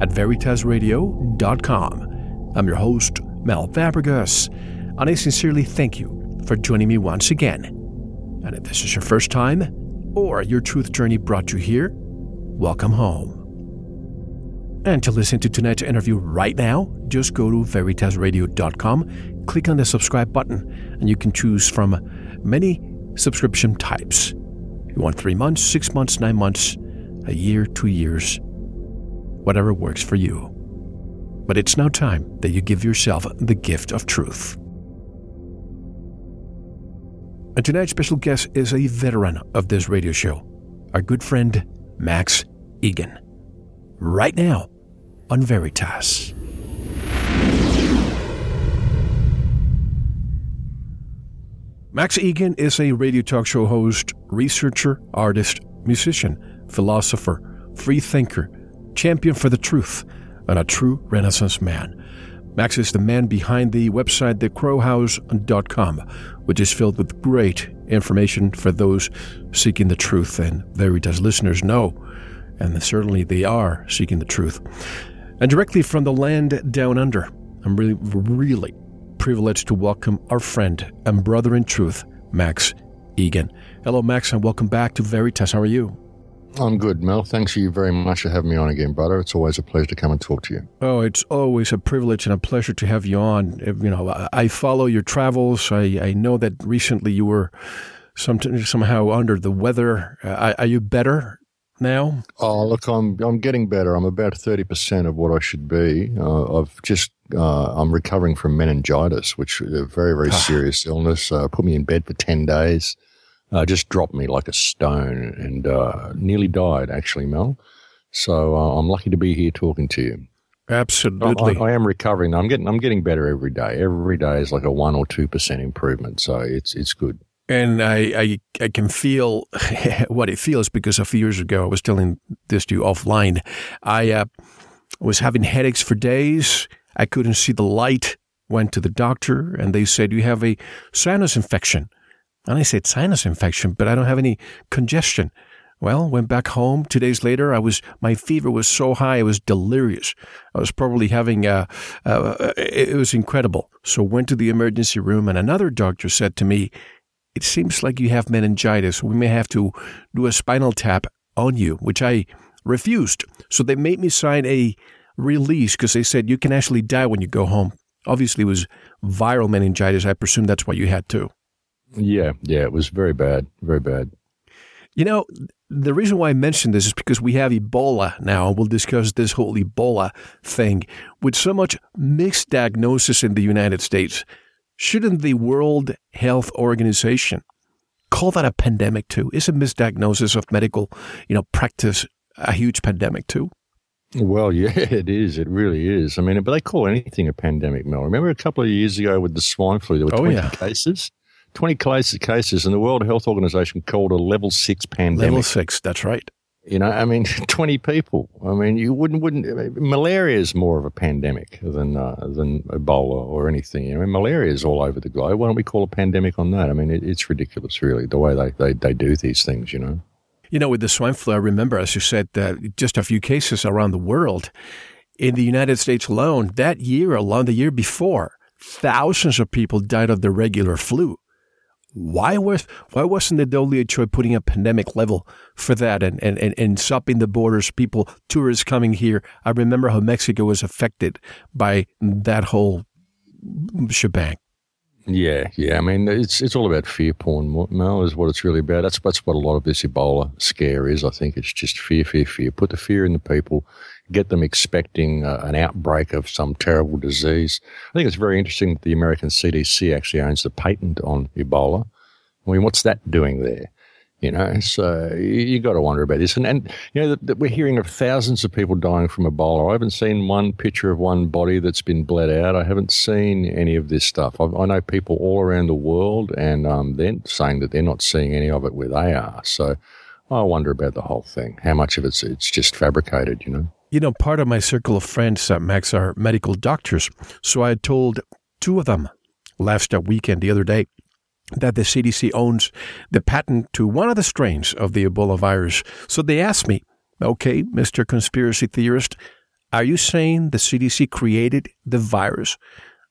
at veritasradio.com. I'm your host, Mel Fabregas, and I sincerely thank you for joining me once again. And if this is your first time, or your truth journey brought you here, welcome home. And to listen to tonight's interview right now, just go to veritasradio.com, click on the subscribe button, and you can choose from many subscription types. You want three months, six months, nine months, a year, two years, whatever works for you. But it's now time that you give yourself the gift of truth. And tonight's special guest is a veteran of this radio show, our good friend Max Igan. Right now on Veritas. Max Igan is a radio talk show host, researcher, artist, musician, philosopher, free thinker, champion for the truth, and a true Renaissance man. Max is the man behind the website thecrowhouse.com, which is filled with great information for those seeking the truth, and Veritas listeners know, and certainly they are seeking the truth. And directly from the land down under, I'm really, really privileged to welcome our friend and brother in truth, Max Igan. Hello, Max, and welcome back to Veritas. How are you? I'm good, Mel. Thanks you very much for having me on again, brother. It's always a pleasure to come and talk to you. Oh, it's always a privilege and a pleasure to have you on. You know, I follow your travels. I, I know that recently you were some, somehow under the weather. Uh, are you better now? Oh, look, I'm I'm getting better. I'm about thirty percent of what I should be. Uh, I've just uh, I'm recovering from meningitis, which is a very very serious illness. Uh, put me in bed for ten days. Uh, just dropped me like a stone and uh, nearly died, actually, Mel. So uh, I'm lucky to be here talking to you. Absolutely, I, I, am recovering. I'm getting I'm getting better every day. Every day is like a one or two percent improvement. So it's it's good and I, I, I can feel what it feels because a few years ago I was telling this to you offline. I uh, was having headaches for days. I couldn't see the light. Went to the doctor and they said you have a sinus infection. And I said sinus infection, but I don't have any congestion. Well, went back home. Two days later, I was my fever was so high, I was delirious. I was probably having a, uh, it was incredible. So went to the emergency room, and another doctor said to me, it seems like you have meningitis. We may have to do a spinal tap on you, which I refused. So they made me sign a release because they said you can actually die when you go home. Obviously, it was viral meningitis. I presume that's what you had too. Yeah, yeah, it was very bad, very bad. You know, the reason why I mentioned this is because we have Ebola now. We'll discuss this whole Ebola thing with so much mixed diagnosis in the United States. Shouldn't the World Health Organization call that a pandemic too? Is a misdiagnosis of medical, you know, practice a huge pandemic too? Well, yeah, it is. It really is. I mean, but they call anything a pandemic, Mel. Remember a couple of years ago with the swine flu, there were 20 oh, yeah. cases? 20 cases, and the World Health Organization called a level six pandemic. Level six, that's right. You know, I mean, 20 people. I mean, you wouldn't, wouldn't, I mean, malaria is more of a pandemic than, uh, than Ebola or anything. I mean, malaria is all over the globe. Why don't we call a pandemic on that? I mean, it, it's ridiculous, really, the way they, they, they do these things, you know. You know, with the swine flu, I remember, as you said, that just a few cases around the world. In the United States alone, that year alone, the year before, thousands of people died of the regular flu. Why was why wasn't the WHO putting a pandemic level for that and, and, and, and stopping the borders, people, tourists coming here? I remember how Mexico was affected by that whole shebang. Yeah, yeah. I mean, it's it's all about fear porn, Mel, is what it's really about. That's that's what a lot of this Ebola scare is. I think it's just fear, fear, fear. Put the fear in the people, get them expecting uh, an outbreak of some terrible disease. I think it's very interesting that the American CDC actually owns the patent on Ebola. I mean, what's that doing there? You know, so you, got to wonder about this. And, and you know, that, that we're hearing of thousands of people dying from Ebola. I haven't seen one picture of one body that's been bled out. I haven't seen any of this stuff. I, I know people all around the world, and um, they're saying that they're not seeing any of it where they are. So I wonder about the whole thing. How much of it's it's just fabricated, you know? You know, part of my circle of friends, uh, Max, are medical doctors. So I told two of them last uh, weekend, the other day, that the CDC owns the patent to one of the strains of the Ebola virus. So they asked me, okay, Mr. Conspiracy Theorist, are you saying the CDC created the virus?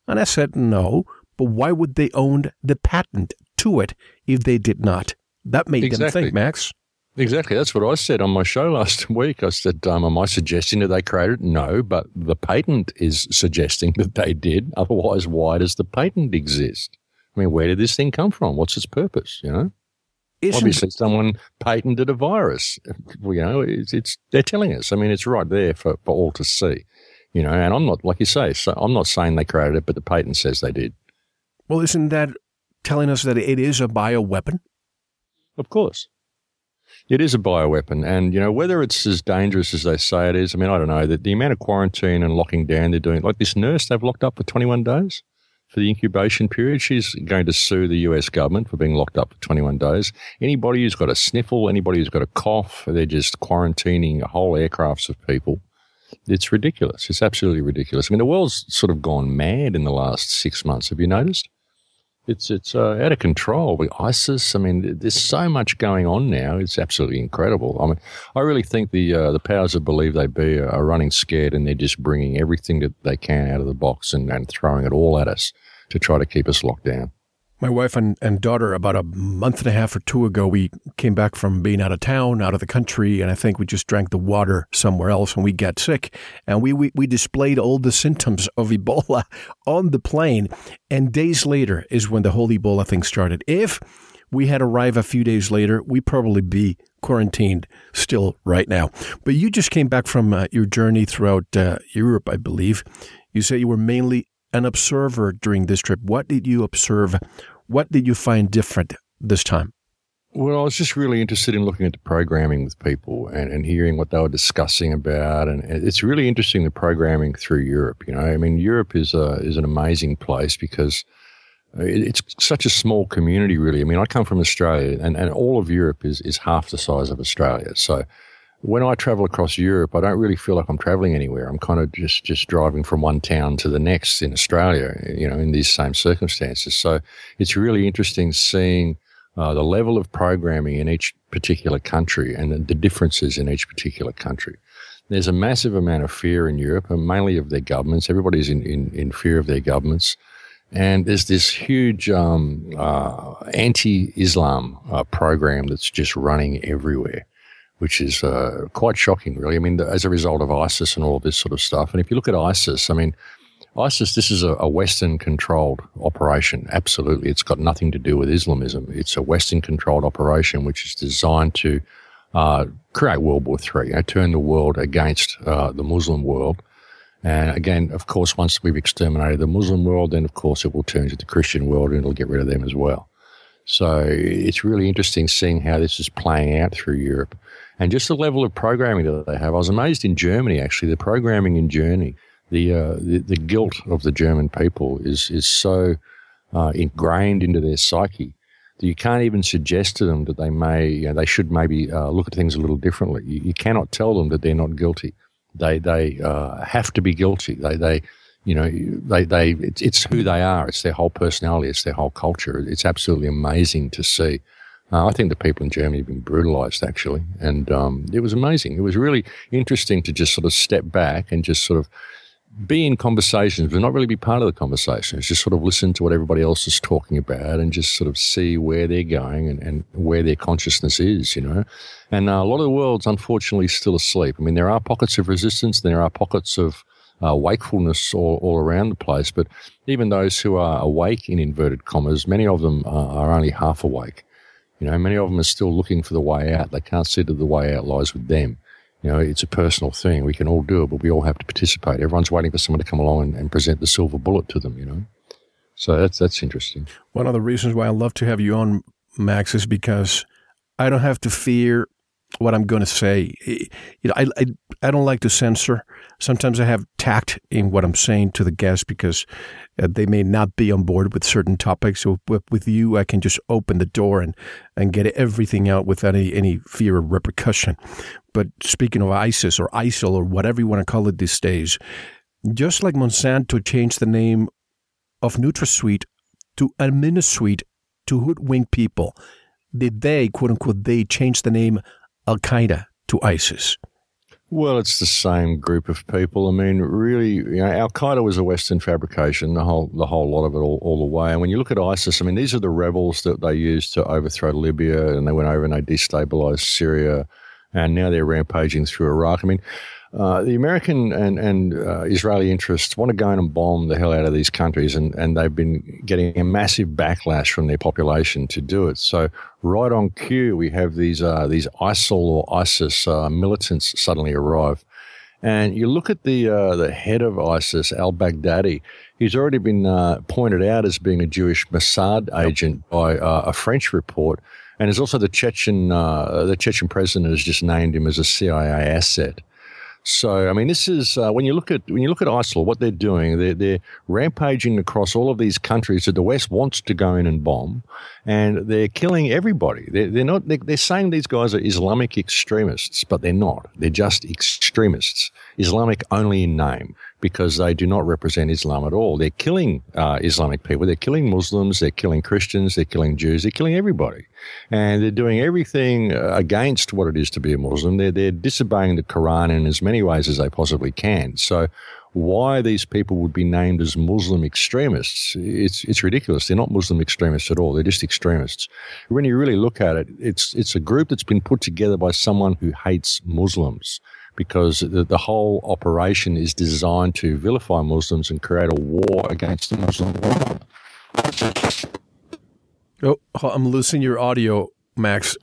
And I said, no, but why would they own the patent to it if they did not? That made exactly. them think, Max. Exactly. That's what I said on my show last week. I said, um, Am I suggesting that they created it? No, but the patent is suggesting that they did. Otherwise, why does the patent exist? I mean, where did this thing come from? What's its purpose? You know, Isn't obviously someone patented a virus. You know, it's, it's, they're telling us. I mean, it's right there for, for all to see. You know, and I'm not like you say. So I'm not saying they created it, but the patent says they did. Well, isn't that telling us that it is a bioweapon? Of course. It is a bioweapon. And, you know, whether it's as dangerous as they say it is, I mean, I don't know. The, the amount of quarantine and locking down they're doing, like this nurse they've locked up for 21 days for the incubation period. She's going to sue the US government for being locked up for 21 days. Anybody who's got a sniffle, anybody who's got a cough, they're just quarantining whole aircrafts of people. It's ridiculous. It's absolutely ridiculous. I mean, the world's sort of gone mad in the last six months. Have you noticed? It's it's uh, out of control. With ISIS, I mean, there's so much going on now. It's absolutely incredible. I mean, I really think the uh, the powers that believe they be are running scared, and they're just bringing everything that they can out of the box and, and throwing it all at us to try to keep us locked down my wife and, and daughter about a month and a half or two ago we came back from being out of town out of the country and i think we just drank the water somewhere else and we got sick. And we, we, we displayed all the symptoms of ebola on the plane. And days later is when the whole ebola thing started. If we had arrived a few days later we'd probably be quarantined still right now. But you just came back from uh, your journey throughout uh, europe i believe. You say you were mainly an observer during this trip. What did you observe? What did you find different this time? Well, I was just really interested in looking at the programming with people and, and hearing what they were discussing about. And it's really interesting the programming through Europe. You know, I mean, Europe is a, is an amazing place because uh, it's such a small community, really. I mean, I come from Australia, and, and all of Europe is, is half the size of Australia. So when I travel across Europe, I don't really feel like I'm traveling anywhere. I'm kind of just, just driving from one town to the next in Australia, you know, in these same circumstances. So it's really interesting seeing uh, the level of programming in each particular country and the, differences in each particular country. There's a massive amount of fear in Europe, and mainly of their governments. Everybody's in, in, in fear of their governments. And there's this huge um, uh, anti Islam uh, program that's just running everywhere which is uh, quite shocking, really. I mean, the, as a result of ISIS and all this sort of stuff. And if you look at ISIS, I mean, ISIS, this is a, a Western controlled operation. Absolutely. It's got nothing to do with Islamism. It's a Western controlled operation which is designed to uh, create World War III, you know, turn the world against uh, the Muslim world. And again, of course, once we've exterminated the Muslim world, then of course it will turn to the Christian world and it'll get rid of them as well. So it's really interesting seeing how this is playing out through Europe and just the level of programming that they have. I was amazed in Germany, actually, the programming in Germany, the, uh, the, the, guilt of the German people is, is so uh, ingrained into their psyche that you can't even suggest to them that they may, you know, they should maybe uh, look at things a little differently. You, you, cannot tell them that they're not guilty. They, they uh, have to be guilty. They, they, you know, they, they, it's, it's who they are. It's their whole personality. It's their whole culture. It's absolutely amazing to see. Uh, I think the people in Germany have been brutalized, actually. And um, it was amazing. It was really interesting to just sort of step back and just sort of be in conversations, but not really be part of the conversations. Just sort of listen to what everybody else is talking about and just sort of see where they're going and, and where their consciousness is, you know. And uh, a lot of the world's unfortunately still asleep. I mean, there are pockets of resistance, there are pockets of uh, wakefulness all, all around the place, but even those who are awake, in inverted commas, many of them are only half awake. You know, many of them are still looking for the way out. They can't see that the way out lies with them. You know, it's a personal thing. We can all do it, but we all have to participate. Everyone's waiting for someone to come along and, and present the silver bullet to them, you know. So that's that's interesting. One of the reasons why I love to have you on, Max, is because I don't have to fear what I'm going to say. You know, I, I, I don't like to censor. Sometimes I have tact in what I'm saying to the guests because uh, they may not be on board with certain topics. So with, with, you, I can just open the door and, and get everything out without any, any fear of repercussion. But speaking of ISIS or ISIL or whatever you want to call it these days, just like Monsanto changed the name of NutraSweet to AminoSweet to hoodwink people, did they, quote unquote, they change the name Al Qaeda to ISIS? Well, it's the same group of people. I mean, really, you know, Al Qaeda was a Western fabrication, the whole the whole lot of it all, all the way. And when you look at ISIS, I mean, these are the rebels that they used to overthrow Libya, and they went over and they destabilized Syria, and now they're rampaging through Iraq. I mean, uh, the American and, and uh, Israeli interests want to go in and bomb the hell out of these countries, and, and they've been getting a massive backlash from their population to do it. So, right on cue, we have these uh, these ISIL or ISIS uh, militants suddenly arrive. And you look at the uh, the head of ISIS, al Baghdadi. He's already been uh, pointed out as being a Jewish Mossad agent by a French report, and there's also the Chechen the Chechen president has just named him as a CIA asset. So, I mean, this is uh, when you look at when you look at ISIL, what they're doing, they're, they're rampaging across all of these countries that the West wants to go in and bomb, and they're killing everybody. They're, they're not. They're, they're saying these guys are Islamic extremists, but they're not. They're just extremists, Islamic only in name because they do not represent Islam at all. They're killing uh, Islamic people. They're killing Muslims. They're killing Christians. They're killing Jews. They're killing everybody. And they're doing everything uh, against what it is to be a Muslim. They're, they're disobeying the Quran in as many ways as they possibly can. So why these people would be named as Muslim extremists, it's, it's ridiculous. They're not Muslim extremists at all. They're just extremists. When you really look at it, it's, it's a group that's been put together by someone who hates Muslims because the, the whole operation is designed to vilify Muslims and create a war against the Muslim world. Oh, I'm losing your audio, Max.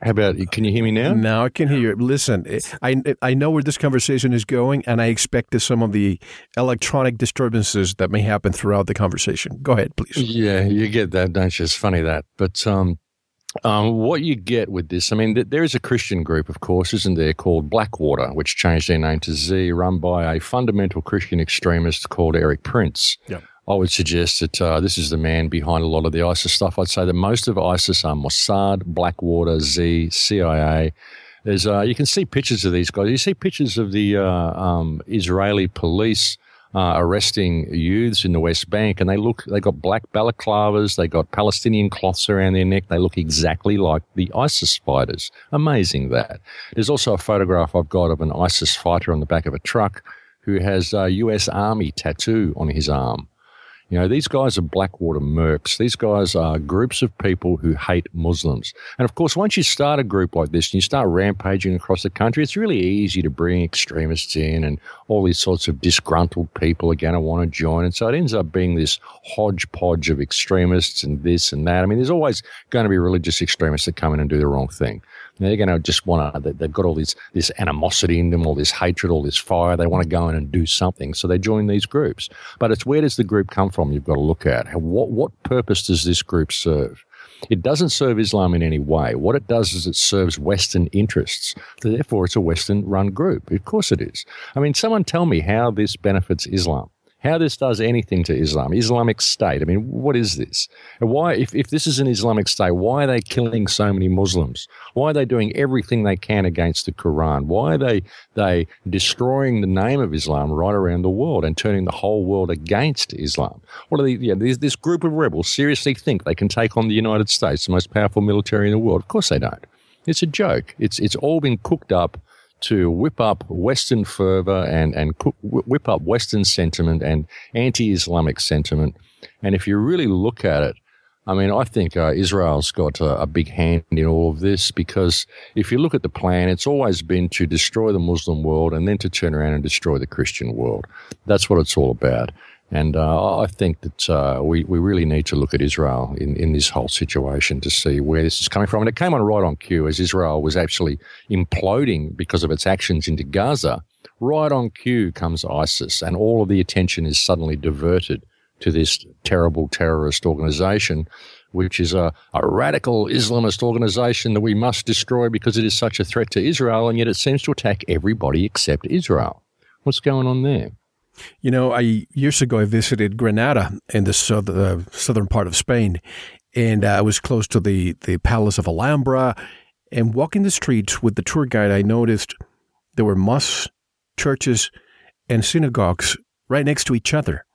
How about can you hear me now? Now I can hear you. Listen, I I know where this conversation is going, and I expect some of the electronic disturbances that may happen throughout the conversation. Go ahead, please. Yeah, you get that, don't you? It's funny that, but um, um, what you get with this, I mean, th- there is a Christian group, of course, isn't there, called Blackwater, which changed their name to Xe, run by a fundamental Christian extremist called Erik Prince. Yep. I would suggest that uh, this is the man behind a lot of the ISIS stuff. I'd say that most of ISIS are Mossad, Blackwater, Xe, CIA. There's, uh, you can see pictures of these guys. You see pictures of the uh, um, Israeli police uh, arresting youths in the West Bank, and they look, they got black balaclavas, they got Palestinian cloths around their neck. They look exactly like the ISIS fighters. Amazing that. There's also a photograph I've got of an ISIS fighter on the back of a truck who has a US Army tattoo on his arm. You know, these guys are Blackwater mercs. These guys are groups of people who hate Muslims. And of course, once you start a group like this and you start rampaging across the country, it's really easy to bring extremists in and all these sorts of disgruntled people are going to want to join. And so it ends up being this hodgepodge of extremists and this and that. I mean, there's always going to be religious extremists that come in and do the wrong thing. They're going to just want to, they've got all this, this animosity in them, all this hatred, all this fire. They want to go in and do something. So they join these groups. But it's where does the group come from? You've got to look at what, what purpose does this group serve? It doesn't serve Islam in any way. What it does is it serves Western interests. Therefore, it's a Western run group. Of course it is. I mean, someone tell me how this benefits Islam how this does anything to Islam, Islamic State. I mean, what is this? Why, if, if this is an Islamic State, why are they killing so many Muslims? Why are they doing everything they can against the Quran? Why are they, they destroying the name of Islam right around the world and turning the whole world against Islam? What are the, yeah, this, this group of rebels seriously think they can take on the United States, the most powerful military in the world? Of course they don't. It's a joke. It's, it's all been cooked up to whip up Western fervor and, and whip up Western sentiment and anti Islamic sentiment. And if you really look at it, I mean, I think uh, Israel's got a, a, big hand in all of this because if you look at the plan, it's always been to destroy the Muslim world and then to turn around and destroy the Christian world. That's what it's all about. And uh, I think that uh, we, we really need to look at Israel in, in this whole situation to see where this is coming from. And it came on right on cue as Israel was actually imploding because of its actions into Gaza. Right on cue comes ISIS, and all of the attention is suddenly diverted to this terrible terrorist organization, which is a, a radical Islamist organization that we must destroy because it is such a threat to Israel, and yet it seems to attack everybody except Israel. What's going on there? You know, I years ago I visited Granada in the south, uh, southern part of Spain, and uh, I was close to the the Palace of Alhambra. And walking the streets with the tour guide, I noticed there were mosques, churches, and synagogues right next to each other.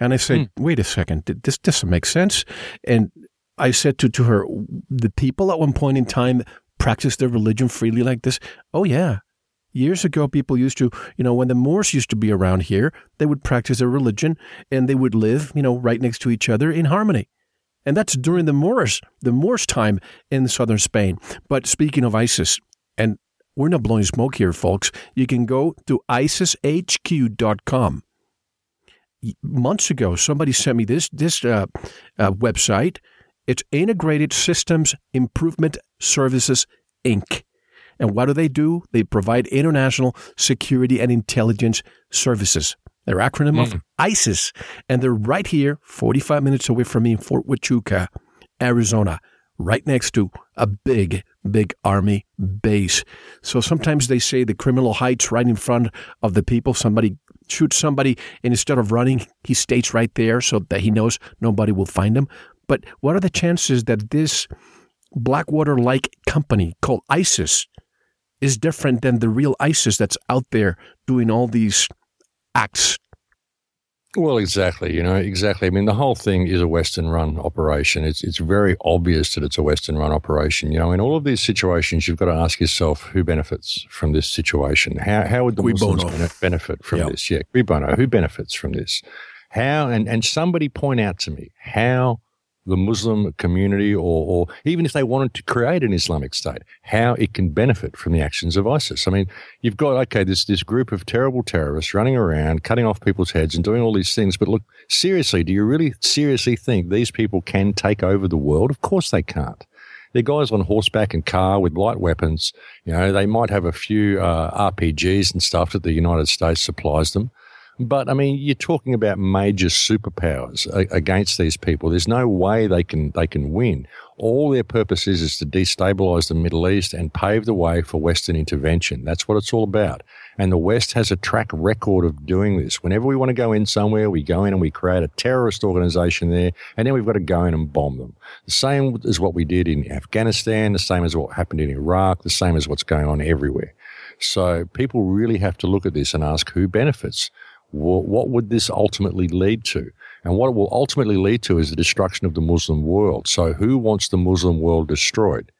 And I said, mm. wait a second, this doesn't make sense. And I said to, to her, the people at one point in time practiced their religion freely like this? Oh, yeah. Years ago, people used to, you know, when the Moors used to be around here, they would practice their religion and they would live, you know, right next to each other in harmony. And that's during the Moors, the Moors' time in southern Spain. But speaking of ISIS, and we're not blowing smoke here, folks, you can go to isishq.com months ago, somebody sent me this this uh, uh, website. It's Integrated Systems Improvement Services Inc. And what do they do? They provide international security and intelligence services. Their acronym mm. of. ISIS, and they're right here, 45 minutes away from me in Fort Huachuca, Arizona, right next to a big, big army base. So sometimes they say the criminal hides right in front of the people. Somebody shoots somebody, and instead of running, he stays right there so that he knows nobody will find him. But what are the chances that this Blackwater like company called ISIS is different than the real ISIS that's out there doing all these acts well, exactly. You know, exactly. I mean, the whole thing is a Western run operation. It's, it's very obvious that it's a Western run operation. You know, in all of these situations, you've got to ask yourself who benefits from this situation? How, how would the Qui Muslims bono. benefit from yep. this? Yeah, Cui bono. Who benefits from this? How, and, and somebody point out to me, how the Muslim community or, or even if they wanted to create an Islamic state, how it can benefit from the actions of ISIS. I mean, you've got, okay, this, this group of terrible terrorists running around, cutting off people's heads and doing all these things. But look, seriously, do you really seriously think these people can take over the world? Of course they can't. They're guys on horseback and car with light weapons. You know, they might have a few uh, RPGs and stuff that the United States supplies them. But I mean, you're talking about major superpowers against these people. There's no way they can they can win. All their purpose is is to destabilize the Middle East and pave the way for Western intervention. That's what it's all about. And the West has a track record of doing this. Whenever we want to go in somewhere, we go in and we create a terrorist organization there, and then we've got to go in and bomb them. The same as what we did in Afghanistan, the same as what happened in Iraq, the same as what's going on everywhere. So people really have to look at this and ask who benefits what would this ultimately lead to? And what it will ultimately lead to is the destruction of the Muslim world. So who wants the Muslim world destroyed?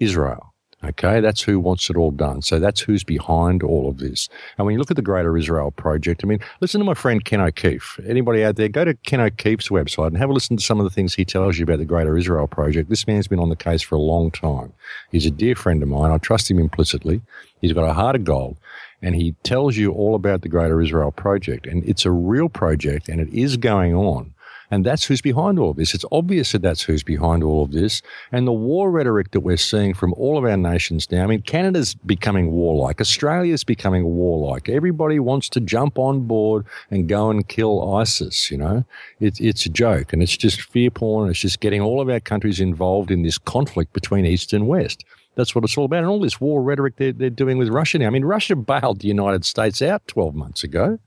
Israel. Okay, that's who wants it all done. So that's who's behind all of this. And when you look at the Greater Israel Project, I mean, listen to my friend Ken O'Keefe. Anybody out there, go to Ken O'Keefe's website and have a listen to some of the things he tells you about the Greater Israel Project. This man's been on the case for a long time. He's a dear friend of mine. I trust him implicitly. He's got a heart of gold and he tells you all about the Greater Israel Project. And it's a real project and it is going on. And that's who's behind all of this. It's obvious that that's who's behind all of this. And the war rhetoric that we're seeing from all of our nations now, I mean, Canada's becoming warlike. Australia's becoming warlike. Everybody wants to jump on board and go and kill ISIS, you know? It's, it's a joke and it's just fear porn. It's just getting all of our countries involved in this conflict between East and West. That's what it's all about. And all this war rhetoric they're, they're doing with Russia now. I mean, Russia bailed the United States out 12 months ago,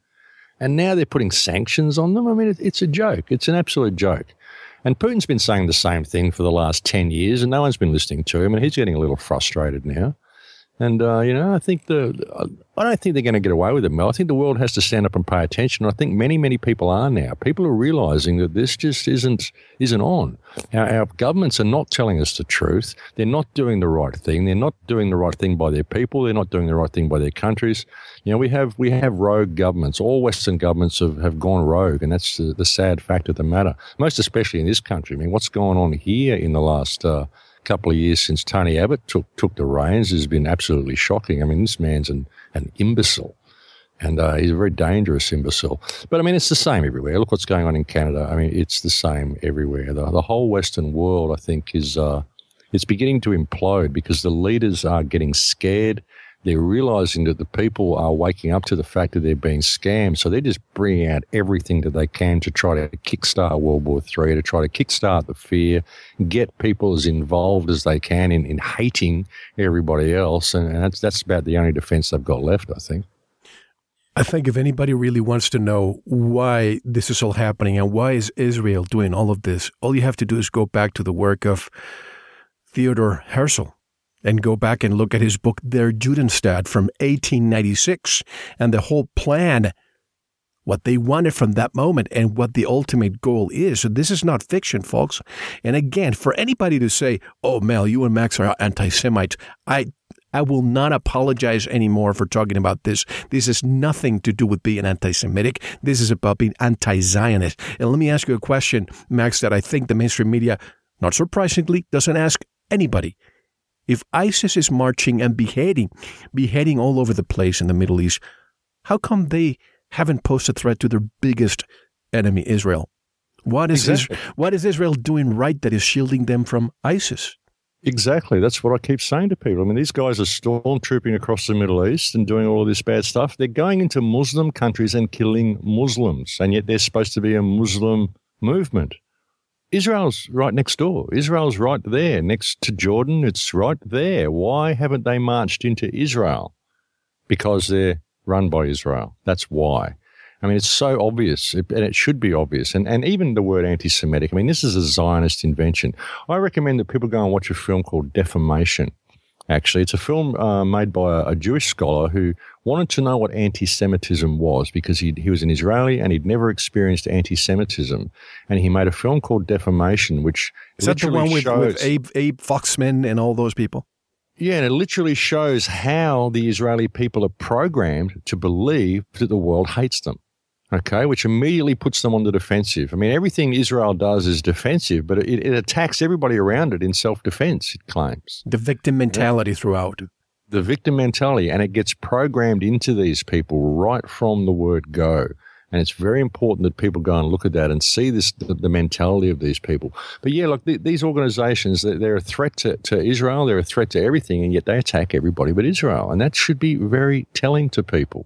and now they're putting sanctions on them. I mean, it, it's a joke. It's an absolute joke. And Putin's been saying the same thing for the last 10 years, and no one's been listening to him, and he's getting a little frustrated now. And uh, you know, I think the I don't think they're going to get away with it, Mel. I think the world has to stand up and pay attention. I think many, many people are now. People are realizing that this just isn't isn't on. Our, our governments are not telling us the truth. They're not doing the right thing. They're not doing the right thing by their people. They're not doing the right thing by their countries. You know, we have we have rogue governments. All Western governments have, have gone rogue, and that's the, the sad fact of the matter. Most especially in this country. I mean, what's going on here in the last uh, couple of years since Tony Abbott took took the reins has been absolutely shocking. I mean, this man's an, an imbecile. And uh, he's a very dangerous imbecile. But I mean, it's the same everywhere. Look what's going on in Canada. I mean, it's the same everywhere. The, the whole Western world, I think, is uh, it's beginning to implode because the leaders are getting scared they're realizing that the people are waking up to the fact that they're being scammed. So they're just bringing out everything that they can to try to kickstart World War III, to try to kickstart the fear, get people as involved as they can in, in hating everybody else. And, and that's, that's about the only defense they've got left, I think. I think if anybody really wants to know why this is all happening and why is Israel doing all of this, all you have to do is go back to the work of Theodore Herzl and go back and look at his book, Der Judenstaat from 1896 and the whole plan, what they wanted from that moment and what the ultimate goal is. So this is not fiction, folks. And again, for anybody to say, oh, Mel, you and Max are anti-Semites, I I will not apologize anymore for talking about this. This has nothing to do with being anti Semitic. This is about being anti Zionist. And let me ask you a question, Max, that I think the mainstream media, not surprisingly, doesn't ask anybody. If ISIS is marching and beheading, beheading all over the place in the Middle East, how come they haven't posed a threat to their biggest enemy, Israel? What is exactly. Israel, what is Israel doing right that is shielding them from ISIS? Exactly. That's what I keep saying to people. I mean, these guys are stormtrooping across the Middle East and doing all of this bad stuff. They're going into Muslim countries and killing Muslims, and yet they're supposed to be a Muslim movement. Israel's right next door. Israel's right there next to Jordan. It's right there. Why haven't they marched into Israel? Because they're run by Israel. That's why. I mean, it's so obvious, and it should be obvious. And, and even the word anti Semitic, I mean, this is a Zionist invention. I recommend that people go and watch a film called Defamation actually. It's a film uh, made by a, a, Jewish scholar who wanted to know what anti Semitism was because he, he was an Israeli and he'd never experienced anti Semitism. And he made a film called Defamation, which is that the one with, shows, with Abe, Abe Foxman and all those people? Yeah, and it literally shows how the Israeli people are programmed to believe that the world hates them okay, which immediately puts them on the defensive. I mean, everything Israel does is defensive, but it, it attacks everybody around it in self defense, it claims. The victim mentality yeah. throughout. The victim mentality, and it gets programmed into these people right from the word go. And it's very important that people go and look at that and see this the, the mentality of these people. But yeah, look, the, these organizations, they're, they're, a threat to, to Israel, they're a threat to everything, and yet they attack everybody but Israel. And that should be very telling to people.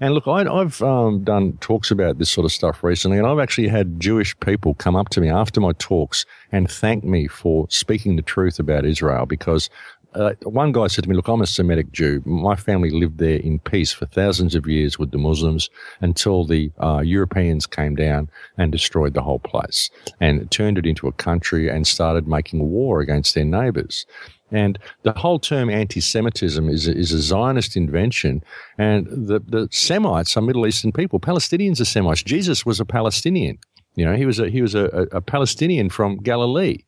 And look, I, have um, done talks about this sort of stuff recently, and I've actually had Jewish people come up to me after my talks and thank me for speaking the truth about Israel because uh, one guy said to me, Look, I'm a Semitic Jew. My family lived there in peace for thousands of years with the Muslims until the uh, Europeans came down and destroyed the whole place and turned it into a country and started making war against their neighbors. And the whole term anti-Semitism is a, is a Zionist invention. And the, the Semites are Middle Eastern people. Palestinians are Semites. Jesus was a Palestinian. You know, he was a, he was a, a Palestinian from Galilee.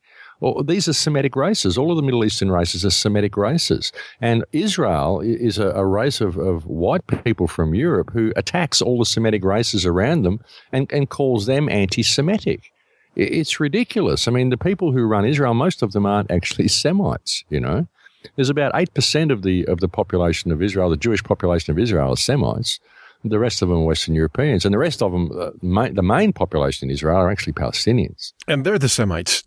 These are Semitic races. All of the Middle Eastern races are Semitic races. And Israel is a, a race of, of white people from Europe who attacks all the Semitic races around them and, and calls them anti Semitic. It's ridiculous. I mean, the people who run Israel, most of them aren't actually Semites, you know. There's about 8% of the, of the population of Israel, the Jewish population of Israel, are Semites. The rest of them are Western Europeans. And the rest of them, uh, main, the main population in Israel are actually Palestinians. And they're the Semites.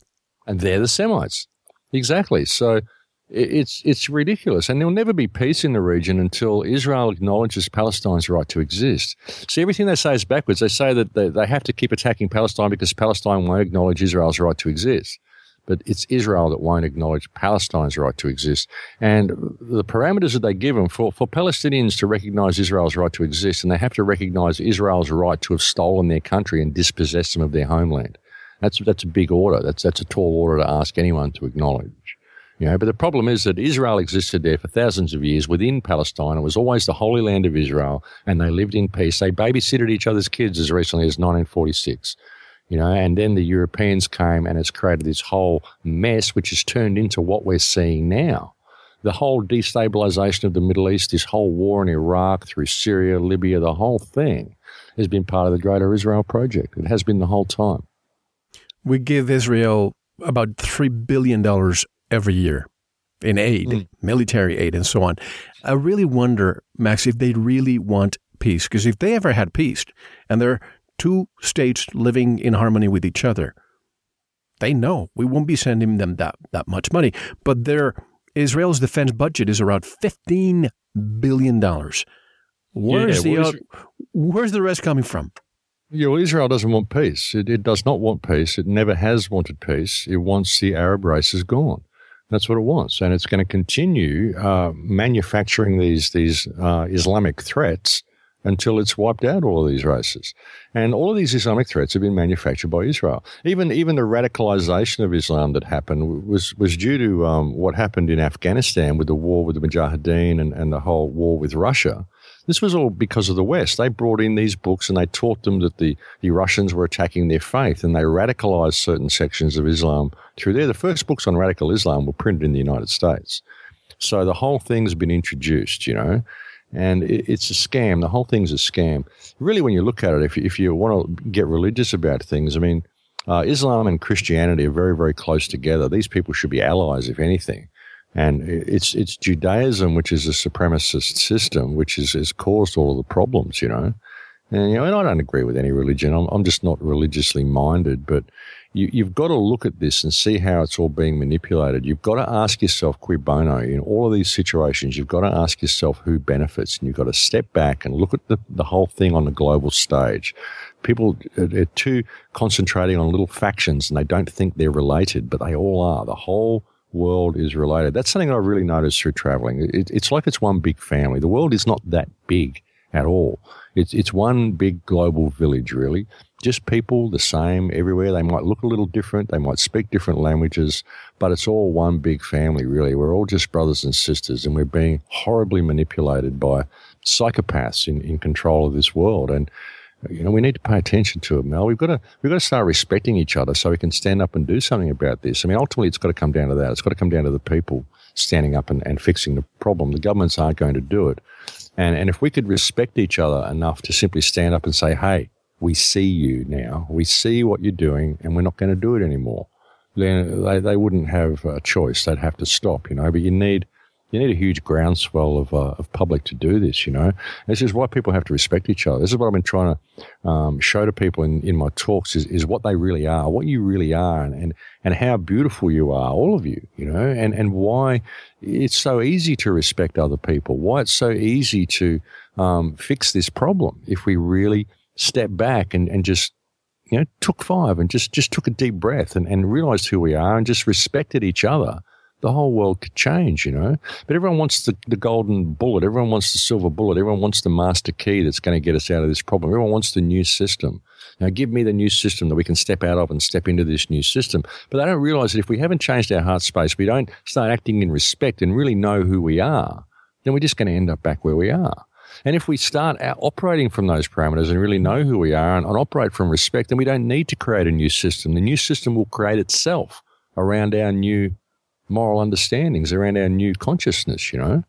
And they're the Semites. Exactly. So it's it's ridiculous, and there'll never be peace in the region until Israel acknowledges Palestine's right to exist. See, everything they say is backwards. They say that they, they have to keep attacking Palestine because Palestine won't acknowledge Israel's right to exist. But it's Israel that won't acknowledge Palestine's right to exist. And the parameters that they give them for, for Palestinians to recognize Israel's right to exist, and they have to recognize Israel's right to have stolen their country and dispossessed them of their homeland. That's, that's a big order. That's, that's a tall order to ask anyone to acknowledge. You know, but the problem is that Israel existed there for thousands of years within Palestine. It was always the Holy Land of Israel, and they lived in peace. They babysitted each other's kids as recently as 1946. You know, and then the Europeans came, and it's created this whole mess, which has turned into what we're seeing now. The whole destabilization of the Middle East, this whole war in Iraq, through Syria, Libya, the whole thing has been part of the Greater Israel Project. It has been the whole time. We give Israel about $3 billion every year in aid, mm. military aid, and so on. I really wonder, Max, if they really want peace. Because if they ever had peace and there are two states living in harmony with each other, they know we won't be sending them that, that much money. But their Israel's defense budget is around $15 billion. Where's, yeah, the, uh, where's the rest coming from? Well, Israel doesn't want peace. It, it does not want peace. It never has wanted peace. It wants the Arab races gone. That's what it wants, and it's going to continue uh, manufacturing these these uh, Islamic threats until it's wiped out all of these races. And all of these Islamic threats have been manufactured by Israel. Even even the radicalization of Islam that happened was was due to um, what happened in Afghanistan with the war with the Mujahideen and, and the whole war with Russia. This was all because of the West. They brought in these books and they taught them that the, the Russians were attacking their faith and they radicalized certain sections of Islam through there. The first books on radical Islam were printed in the United States. So the whole thing's been introduced, you know, and it, it's a scam. The whole thing's a scam. Really, when you look at it, if, if you want to get religious about things, I mean, uh, Islam and Christianity are very, very close together. These people should be allies, if anything. And it's it's Judaism, which is a supremacist system, which is, has caused all of the problems, you know. And you know, and I don't agree with any religion. I'm, I'm just not religiously minded, but you, you've got to look at this and see how it's all being manipulated. You've got to ask yourself, cui bono, in all of these situations, you've got to ask yourself who benefits, and you've got to step back and look at the, the whole thing on the global stage. People uh, are, are too concentrating on little factions, and they don't think they're related, but they all are. The whole world is related. That's something I really noticed through traveling. It, it's like it's one big family. The world is not that big at all. It's it's one big global village, really. Just people the same everywhere. They might look a little different. They might speak different languages, but it's all one big family, really. We're all just brothers and sisters, and we're being horribly manipulated by psychopaths in, in control of this world. And you know, we need to pay attention to it, Mel. We've got to we've got to start respecting each other so we can stand up and do something about this. I mean, ultimately, it's got to come down to that. It's got to come down to the people standing up and, and fixing the problem. The governments aren't going to do it. And and if we could respect each other enough to simply stand up and say, "Hey, we see you now. We see what you're doing, and we're not going to do it anymore," then they they wouldn't have a choice. They'd have to stop. You know, but you need you need a huge groundswell of, uh, of public to do this, you know. This is why people have to respect each other. This is what I've been trying to um, show to people in, in my talks is, is what they really are, what you really are, and, and, and how beautiful you are, all of you, you know, and, and why it's so easy to respect other people, why it's so easy to um, fix this problem if we really step back and, and just you know, took five and just, just took a deep breath and, and realized who we are and just respected each other the whole world could change, you know. But everyone wants the, the golden bullet. Everyone wants the silver bullet. Everyone wants the master key that's going to get us out of this problem. Everyone wants the new system. Now, give me the new system that we can step out of and step into this new system. But they don't realize that if we haven't changed our heart space, we don't start acting in respect and really know who we are, then we're just going to end up back where we are. And if we start operating from those parameters and really know who we are and, and operate from respect, then we don't need to create a new system. The new system will create itself around our new moral understandings around our new consciousness, you know.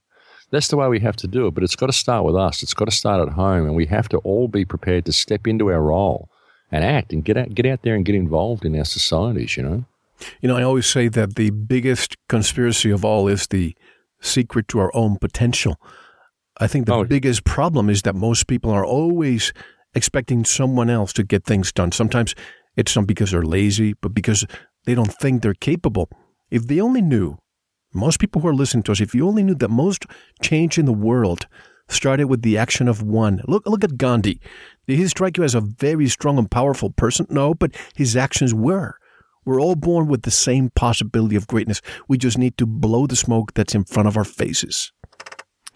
That's the way we have to do it, but it's got to start with us. It's got to start at home, and we have to all be prepared to step into our role and act and get out, get out there and get involved in our societies, you know. You know, I always say that the biggest conspiracy of all is the secret to our own potential. I think the oh. biggest problem is that most people are always expecting someone else to get things done. Sometimes it's not because they're lazy, but because they don't think they're capable. If they only knew, most people who are listening to us, if you only knew that most change in the world started with the action of one. Look, look at Gandhi. Did he strike you as a very strong and powerful person? No, but his actions were. We're all born with the same possibility of greatness. We just need to blow the smoke that's in front of our faces.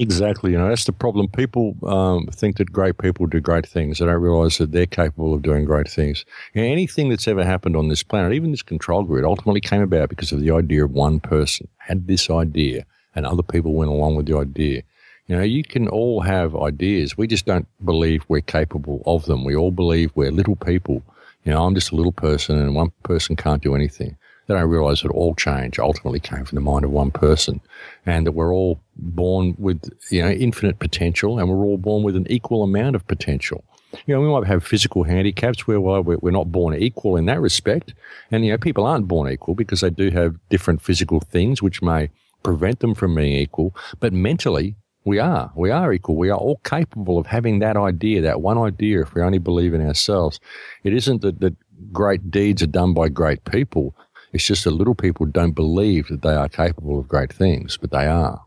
Exactly. You know, that's the problem. People um, think that great people do great things. They don't realize that they're capable of doing great things. You know, anything that's ever happened on this planet, even this control grid, ultimately came about because of the idea of one person had this idea and other people went along with the idea. You know, you can all have ideas. We just don't believe we're capable of them. We all believe we're little people. You know, I'm just a little person and one person can't do anything. Then I realized that all change ultimately came from the mind of one person and that we're all born with, you know, infinite potential and we're all born with an equal amount of potential. You know, we might have physical handicaps where we're not born equal in that respect. And, you know, people aren't born equal because they do have different physical things which may prevent them from being equal. But mentally, we are. We are equal. We are all capable of having that idea, that one idea, if we only believe in ourselves. It isn't that, that great deeds are done by great people. It's just that little people don't believe that they are capable of great things, but they are.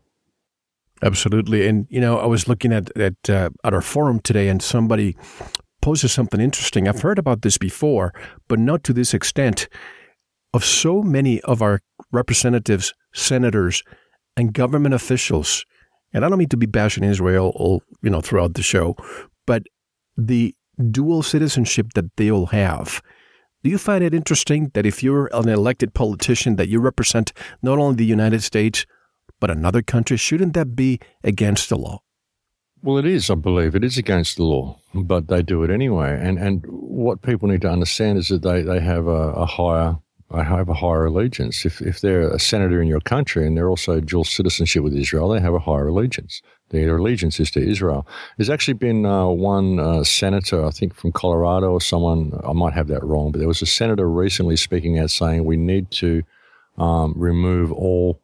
Absolutely. And, you know, I was looking at, at, uh, at our forum today and somebody poses something interesting. I've heard about this before, but not to this extent. Of so many of our representatives, senators, and government officials, and I don't mean to be bashing Israel all, you know, throughout the show, but the dual citizenship that they all have – do you find it interesting that if you're an elected politician that you represent not only the United States but another country, shouldn't that be against the law? Well, it is, I believe. It is against the law, but they do it anyway. And and what people need to understand is that they, they have a, a higher I have a higher allegiance. If, if they're a senator in your country and they're also dual citizenship with Israel, they have a higher allegiance. Their allegiance is to Israel. There's actually been uh, one uh, senator, I think from Colorado or someone, I might have that wrong, but there was a senator recently speaking out saying we need to um, remove all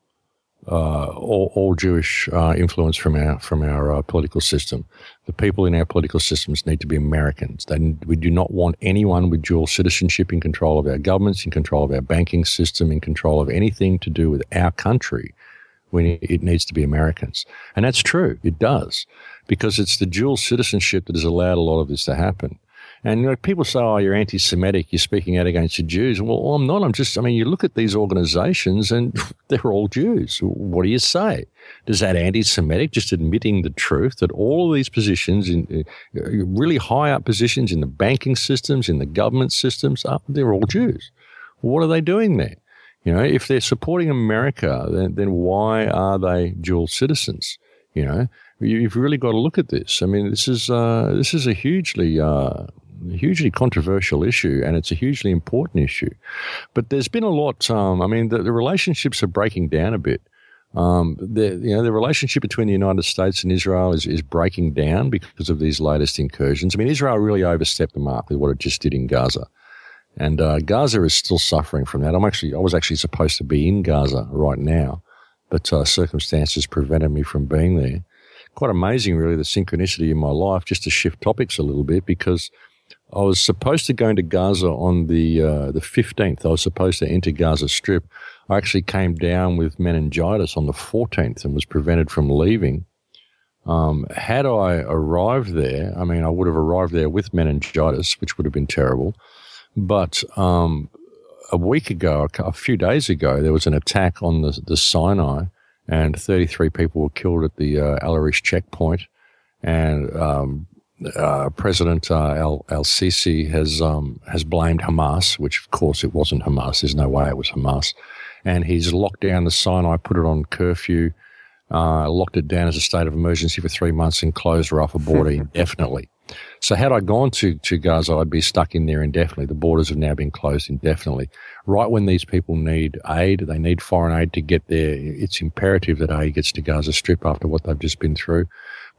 uh, all, all, Jewish uh, influence from our from our uh, political system. The people in our political systems need to be Americans. They, we do not want anyone with dual citizenship in control of our governments, in control of our banking system, in control of anything to do with our country. It needs to be Americans, and that's true. It does because it's the dual citizenship that has allowed a lot of this to happen. And you know, people say, oh, you're anti Semitic, you're speaking out against the Jews. Well, I'm not. I'm just, I mean, you look at these organizations and they're all Jews. What do you say? Does that anti Semitic just admitting the truth that all of these positions, in uh, really high up positions in the banking systems, in the government systems, uh, they're all Jews? What are they doing there? You know, if they're supporting America, then, then why are they dual citizens? You know, you've really got to look at this. I mean, this is uh, this is a hugely uh, hugely controversial issue and it's a hugely important issue. But there's been a lot, um, I mean, the, the, relationships are breaking down a bit. Um, the, you know, the relationship between the United States and Israel is, is breaking down because of these latest incursions. I mean, Israel really overstepped the mark with what it just did in Gaza. And uh, Gaza is still suffering from that. I'm actually, I was actually supposed to be in Gaza right now, but uh, circumstances prevented me from being there. Quite amazing, really, the synchronicity in my life. Just to shift topics a little bit, because I was supposed to go into Gaza on the uh, the fifteenth. I was supposed to enter Gaza Strip. I actually came down with meningitis on the fourteenth and was prevented from leaving. Um, had I arrived there, I mean, I would have arrived there with meningitis, which would have been terrible. But um, a week ago, a few days ago, there was an attack on the, the Sinai, and 33 people were killed at the uh, Al Arish checkpoint. And um, uh, President uh, Al Al Sisi has um, has blamed Hamas, which of course it wasn't Hamas. There's no way it was Hamas, and he's locked down the Sinai, put it on curfew, uh, locked it down as a state of emergency for three months, and closed Rafah border indefinitely. So had I gone to to Gaza, I'd be stuck in there indefinitely. The borders have now been closed indefinitely. Right when these people need aid, they need foreign aid to get there. It's imperative that aid gets to Gaza Strip after what they've just been through.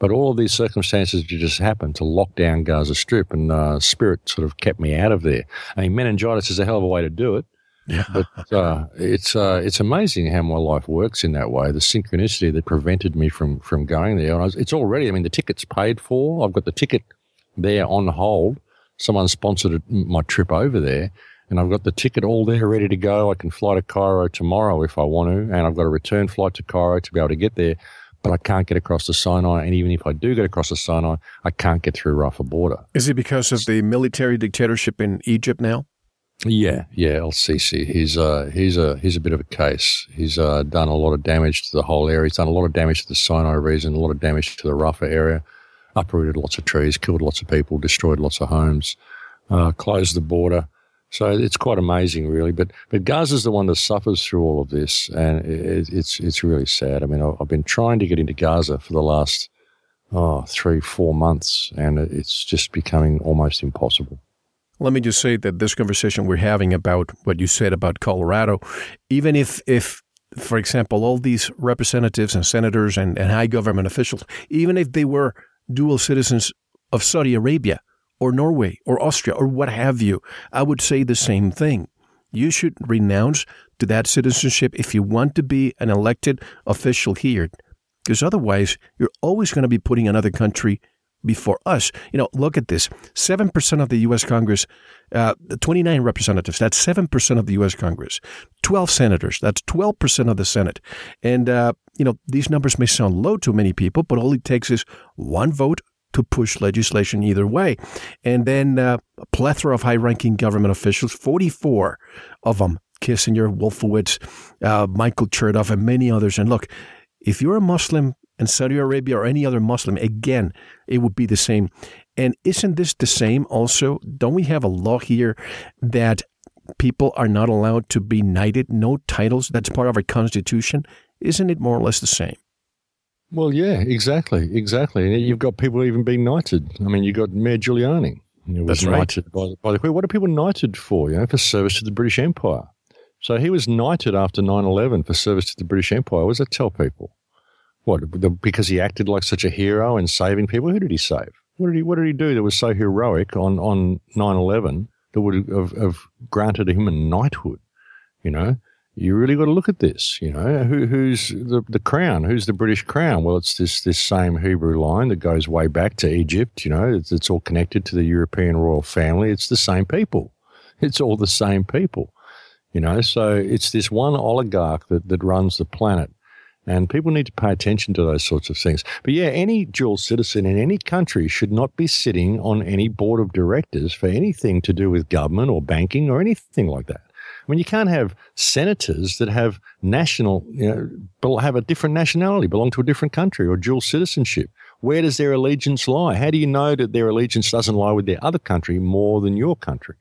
But all of these circumstances just happened to lock down Gaza Strip, and uh, Spirit sort of kept me out of there. I mean, meningitis is a hell of a way to do it. Yeah. But uh, it's uh, it's amazing how my life works in that way. The synchronicity that prevented me from from going there. Was, it's already. I mean, the ticket's paid for. I've got the ticket there on hold. Someone sponsored my trip over there, and I've got the ticket all there ready to go. I can fly to Cairo tomorrow if I want to, and I've got a return flight to Cairo to be able to get there but I can't get across the Sinai. And even if I do get across the Sinai, I can't get through Rafah border. Is it because of the military dictatorship in Egypt now? Yeah, yeah, El Sisi. He's uh, he's a he's a bit of a case. He's uh, done a lot of damage to the whole area. He's done a lot of damage to the Sinai region, a lot of damage to the Rafah area, uprooted lots of trees, killed lots of people, destroyed lots of homes, uh, closed the border. So it's quite amazing, really. But but Gaza's the one that suffers through all of this, and it, it's it's really sad. I mean, I've been trying to get into Gaza for the last oh three four months, and it's just becoming almost impossible. Let me just say that this conversation we're having about what you said about Colorado, even if, if for example, all these representatives and senators and, and high government officials, even if they were dual citizens of Saudi Arabia or Norway or Austria or what have you, I would say the same thing. You should renounce to that citizenship if you want to be an elected official here, because otherwise you're always going to be putting another country before us. You know, look at this 7% of the U.S. Congress, uh, 29 representatives, that's 7% of the U.S. Congress, 12 senators, that's 12% of the Senate. And, uh, you know, these numbers may sound low to many people, but all it takes is one vote to push legislation either way. And then uh, a plethora of high ranking government officials, 44 of them, Kissinger, Wolfowitz, uh, Michael Chertoff, and many others. And look, if you're a Muslim and Saudi Arabia or any other Muslim, again, it would be the same. And isn't this the same also? Don't we have a law here that people are not allowed to be knighted, no titles? That's part of our constitution. Isn't it more or less the same? Well, yeah, exactly, exactly. And you've got people even being knighted. I mean, you've got Mayor Giuliani. Was That's right. knighted by, by the Queen. What are people knighted for? You know, for service to the British Empire. So he was knighted after 9 11 for service to the British Empire. What does that tell people? What? The, because he acted like such a hero and saving people? Who did he save? What did he What did he do that was so heroic on on nine eleven that would have, have granted him a knighthood? You know, you really got to look at this. You know, Who, who's the the crown? Who's the British crown? Well, it's this this same Hebrew line that goes way back to Egypt. You know, it's, it's all connected to the European royal family. It's the same people. It's all the same people. You know, so it's this one oligarch that, that runs the planet and people need to pay attention to those sorts of things. But yeah, any dual citizen in any country should not be sitting on any board of directors for anything to do with government or banking or anything like that. I mean, you can't have senators that have national, you know, have a different nationality, belong to a different country or dual citizenship. Where does their allegiance lie? How do you know that their allegiance doesn't lie with their other country more than your country?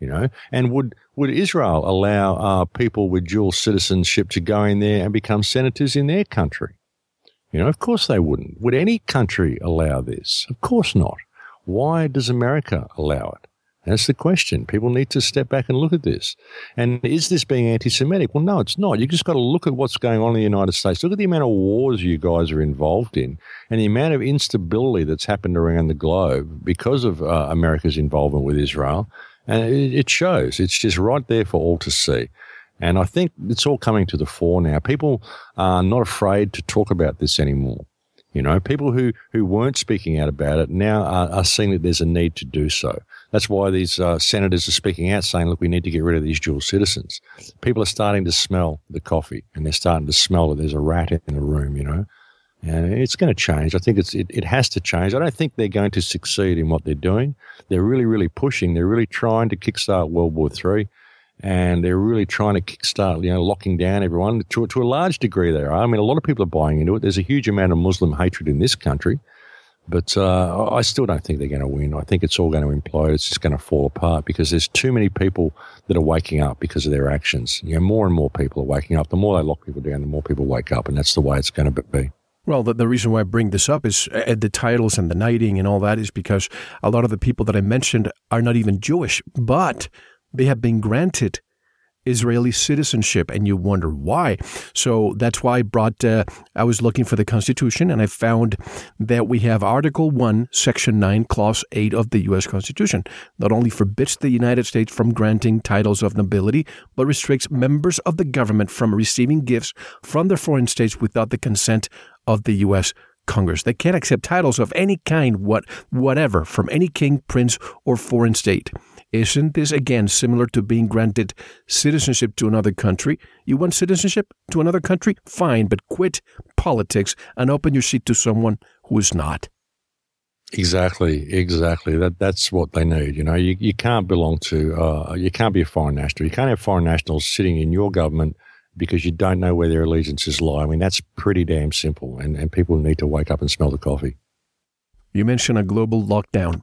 You know, and would would Israel allow uh, people with dual citizenship to go in there and become senators in their country? You know, of course they wouldn't. Would any country allow this? Of course not. Why does America allow it? That's the question. People need to step back and look at this. And is this being anti Semitic? Well, no, it's not. You just got to look at what's going on in the United States. Look at the amount of wars you guys are involved in and the amount of instability that's happened around the globe because of uh, America's involvement with Israel and it shows. It's just right there for all to see. And I think it's all coming to the fore now. People are not afraid to talk about this anymore. You know, people who, who weren't speaking out about it now are, are seeing that there's a need to do so. That's why these uh, senators are speaking out saying, look, we need to get rid of these dual citizens. People are starting to smell the coffee and they're starting to smell that there's a rat in the room, you know. And it's going to change. I think it's, it, it has to change. I don't think they're going to succeed in what they're doing. They're really, really pushing. They're really trying to kickstart World War III. And they're really trying to kickstart, you know, locking down everyone. To, to a large degree, they are. I mean, a lot of people are buying into it. There's a huge amount of Muslim hatred in this country. But uh, I still don't think they're going to win. I think it's all going to implode. It's just going to fall apart because there's too many people that are waking up because of their actions. You know, more and more people are waking up. The more they lock people down, the more people wake up, and that's the way it's going to be. Well, the, the reason why I bring this up is uh, the titles and the knighting and all that is because a lot of the people that I mentioned are not even Jewish, but they have been granted Israeli citizenship, and you wonder why. So that's why I brought. Uh, I was looking for the Constitution, and I found that we have Article One, Section Nine, Clause Eight of the U.S. Constitution. Not only forbids the United States from granting titles of nobility, but restricts members of the government from receiving gifts from their foreign states without the consent of the U.S. Congress. They can't accept titles of any kind, what, whatever, from any king, prince, or foreign state. Isn't this again similar to being granted citizenship to another country? You want citizenship to another country? Fine, but quit politics and open your seat to someone who is not. Exactly, exactly. That that's what they need. You know, you, you can't belong to, uh, you can't be a foreign national. You can't have foreign nationals sitting in your government because you don't know where their allegiances lie. I mean, that's pretty damn simple, and, and people need to wake up and smell the coffee. You mentioned a global lockdown.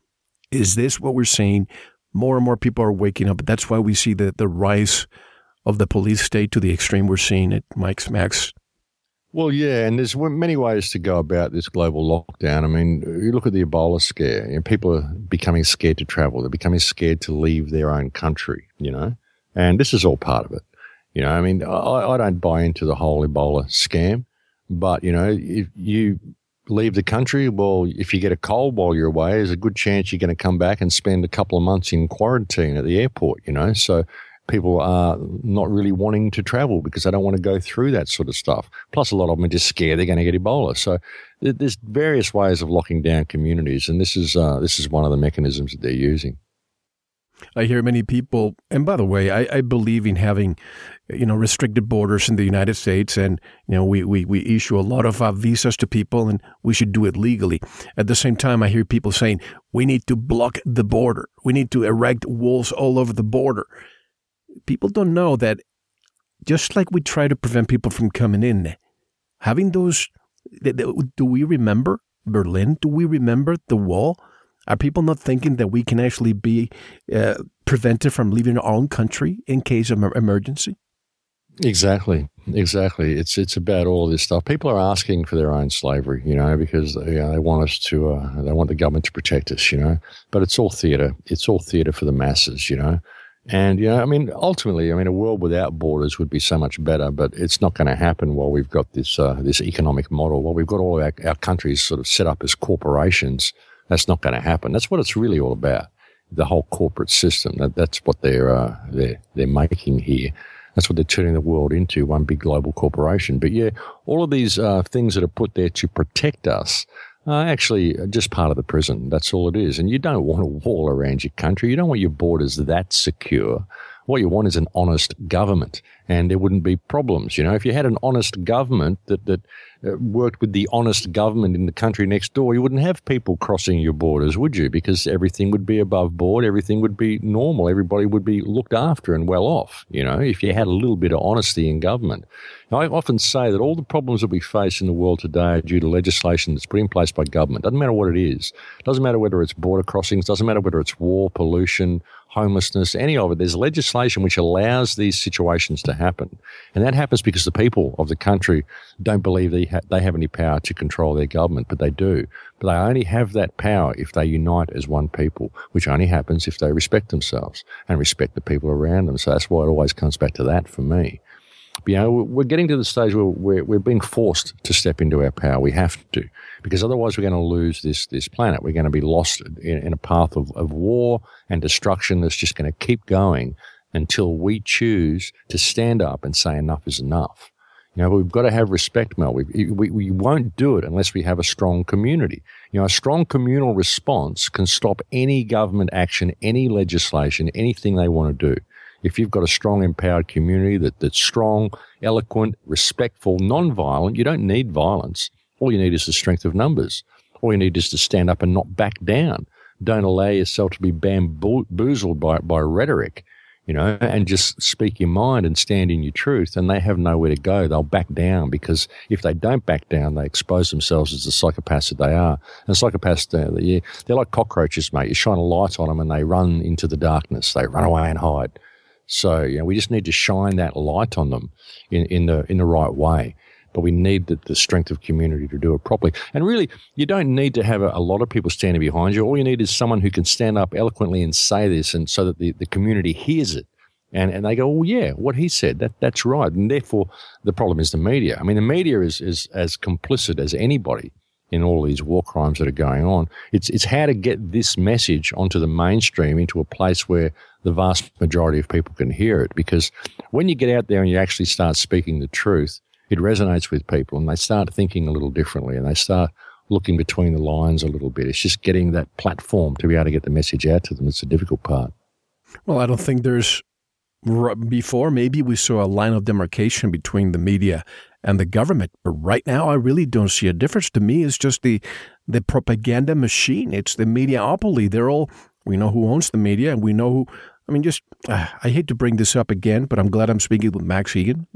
Is this what we're seeing? More and more people are waking up. That's why we see the, the rise of the police state to the extreme we're seeing at Mike's Max well, yeah, and there's many ways to go about this global lockdown. I mean, you look at the Ebola scare. You know, people are becoming scared to travel. They're becoming scared to leave their own country. You know, and this is all part of it. You know, I mean, I, I don't buy into the whole Ebola scam, but you know, if you leave the country, well, if you get a cold while you're away, there's a good chance you're going to come back and spend a couple of months in quarantine at the airport. You know, so people are not really wanting to travel because they don't want to go through that sort of stuff. Plus, a lot of them are just scared they're going to get Ebola. So there's various ways of locking down communities, and this is uh, this is one of the mechanisms that they're using. I hear many people, and by the way, I, I, believe in having, you know, restricted borders in the United States, and you know, we we, we issue a lot of uh, visas to people, and we should do it legally. At the same time, I hear people saying we need to block the border, we need to erect walls all over the border people don't know that just like we try to prevent people from coming in, having those, do we remember Berlin? Do we remember the wall? Are people not thinking that we can actually be uh, prevented from leaving our own country in case of emergency? Exactly, exactly. It's it's about all this stuff. People are asking for their own slavery, you know, because you know, they want us to, uh, they want the government to protect us, you know. But it's all theatre. It's all theatre for the masses, you know. And, you know, I mean, ultimately, I mean, a world without borders would be so much better, but it's not going to happen while we've got this, uh, this economic model, while we've got all our, our countries sort of set up as corporations. That's not going to happen. That's what it's really all about. The whole corporate system. That, that's what they're, uh, they're, they're making here. That's what they're turning the world into, one big global corporation. But yeah, all of these uh, things that are put there to protect us uh, actually, just part of the prison. That's all it is. And you don't want a wall around your country. You don't want your borders that secure. What you want is an honest government, and there wouldn't be problems. You know, if you had an honest government that that Uh, worked with the honest government in the country next door, you wouldn't have people crossing your borders, would you? Because everything would be above board, everything would be normal, everybody would be looked after and well off. You know, if you had a little bit of honesty in government. Now, I often say that all the problems that we face in the world today are due to legislation that's put in place by government. Doesn't matter what it is. Doesn't matter whether it's border crossings. Doesn't matter whether it's war, pollution, homelessness, any of it. There's legislation which allows these situations to happen. And that happens because the people of the country don't believe they, ha- they have any power to control their government, but they do. But they only have that power if they unite as one people, which only happens if they respect themselves and respect the people around them. So that's why it always comes back to that for me. But, you know, we're getting to the stage where we're, we're being forced to step into our power. We have to, because otherwise we're going to lose this, this planet. We're going to be lost in, in a path of, of war and destruction that's just going to keep going until we choose to stand up and say enough is enough. You know, we've got to have respect, Mel. We, we, we won't do it unless we have a strong community. You know, a strong communal response can stop any government action, any legislation, anything they want to do if you've got a strong, empowered community that, that's strong, eloquent, respectful, non-violent, you don't need violence. All you need is the strength of numbers. All you need is to stand up and not back down. Don't allow yourself to be bamboozled by, by rhetoric, you know, and just speak your mind and stand in your truth. And they have nowhere to go. They'll back down because if they don't back down, they expose themselves as the psychopaths that they are. And psychopaths, they're, they're like cockroaches, mate. You shine a light on them and they run into the darkness. They run away and hide. So you know, we just need to shine that light on them in, in the in the right way. But we need the, the strength of community to do it properly. And really, you don't need to have a, a, lot of people standing behind you. All you need is someone who can stand up eloquently and say this, and so that the, the community hears it. And, and they go, oh yeah, what he said, that, that's right. And therefore, the problem is the media. I mean, the media is, is as complicit as anybody in all these war crimes that are going on. It's, it's how to get this message onto the mainstream into a place where the vast majority of people can hear it. Because when you get out there and you actually start speaking the truth, it resonates with people and they start thinking a little differently and they start looking between the lines a little bit. It's just getting that platform to be able to get the message out to them. It's a difficult part. Well, I don't think there's before maybe we saw a line of demarcation between the media and the government, but right now I really don't see a difference. To me, it's just the the propaganda machine. It's the mediaopoly. They're all we know who owns the media, and we know who. I mean, just uh, I hate to bring this up again, but I'm glad I'm speaking with Max Igan.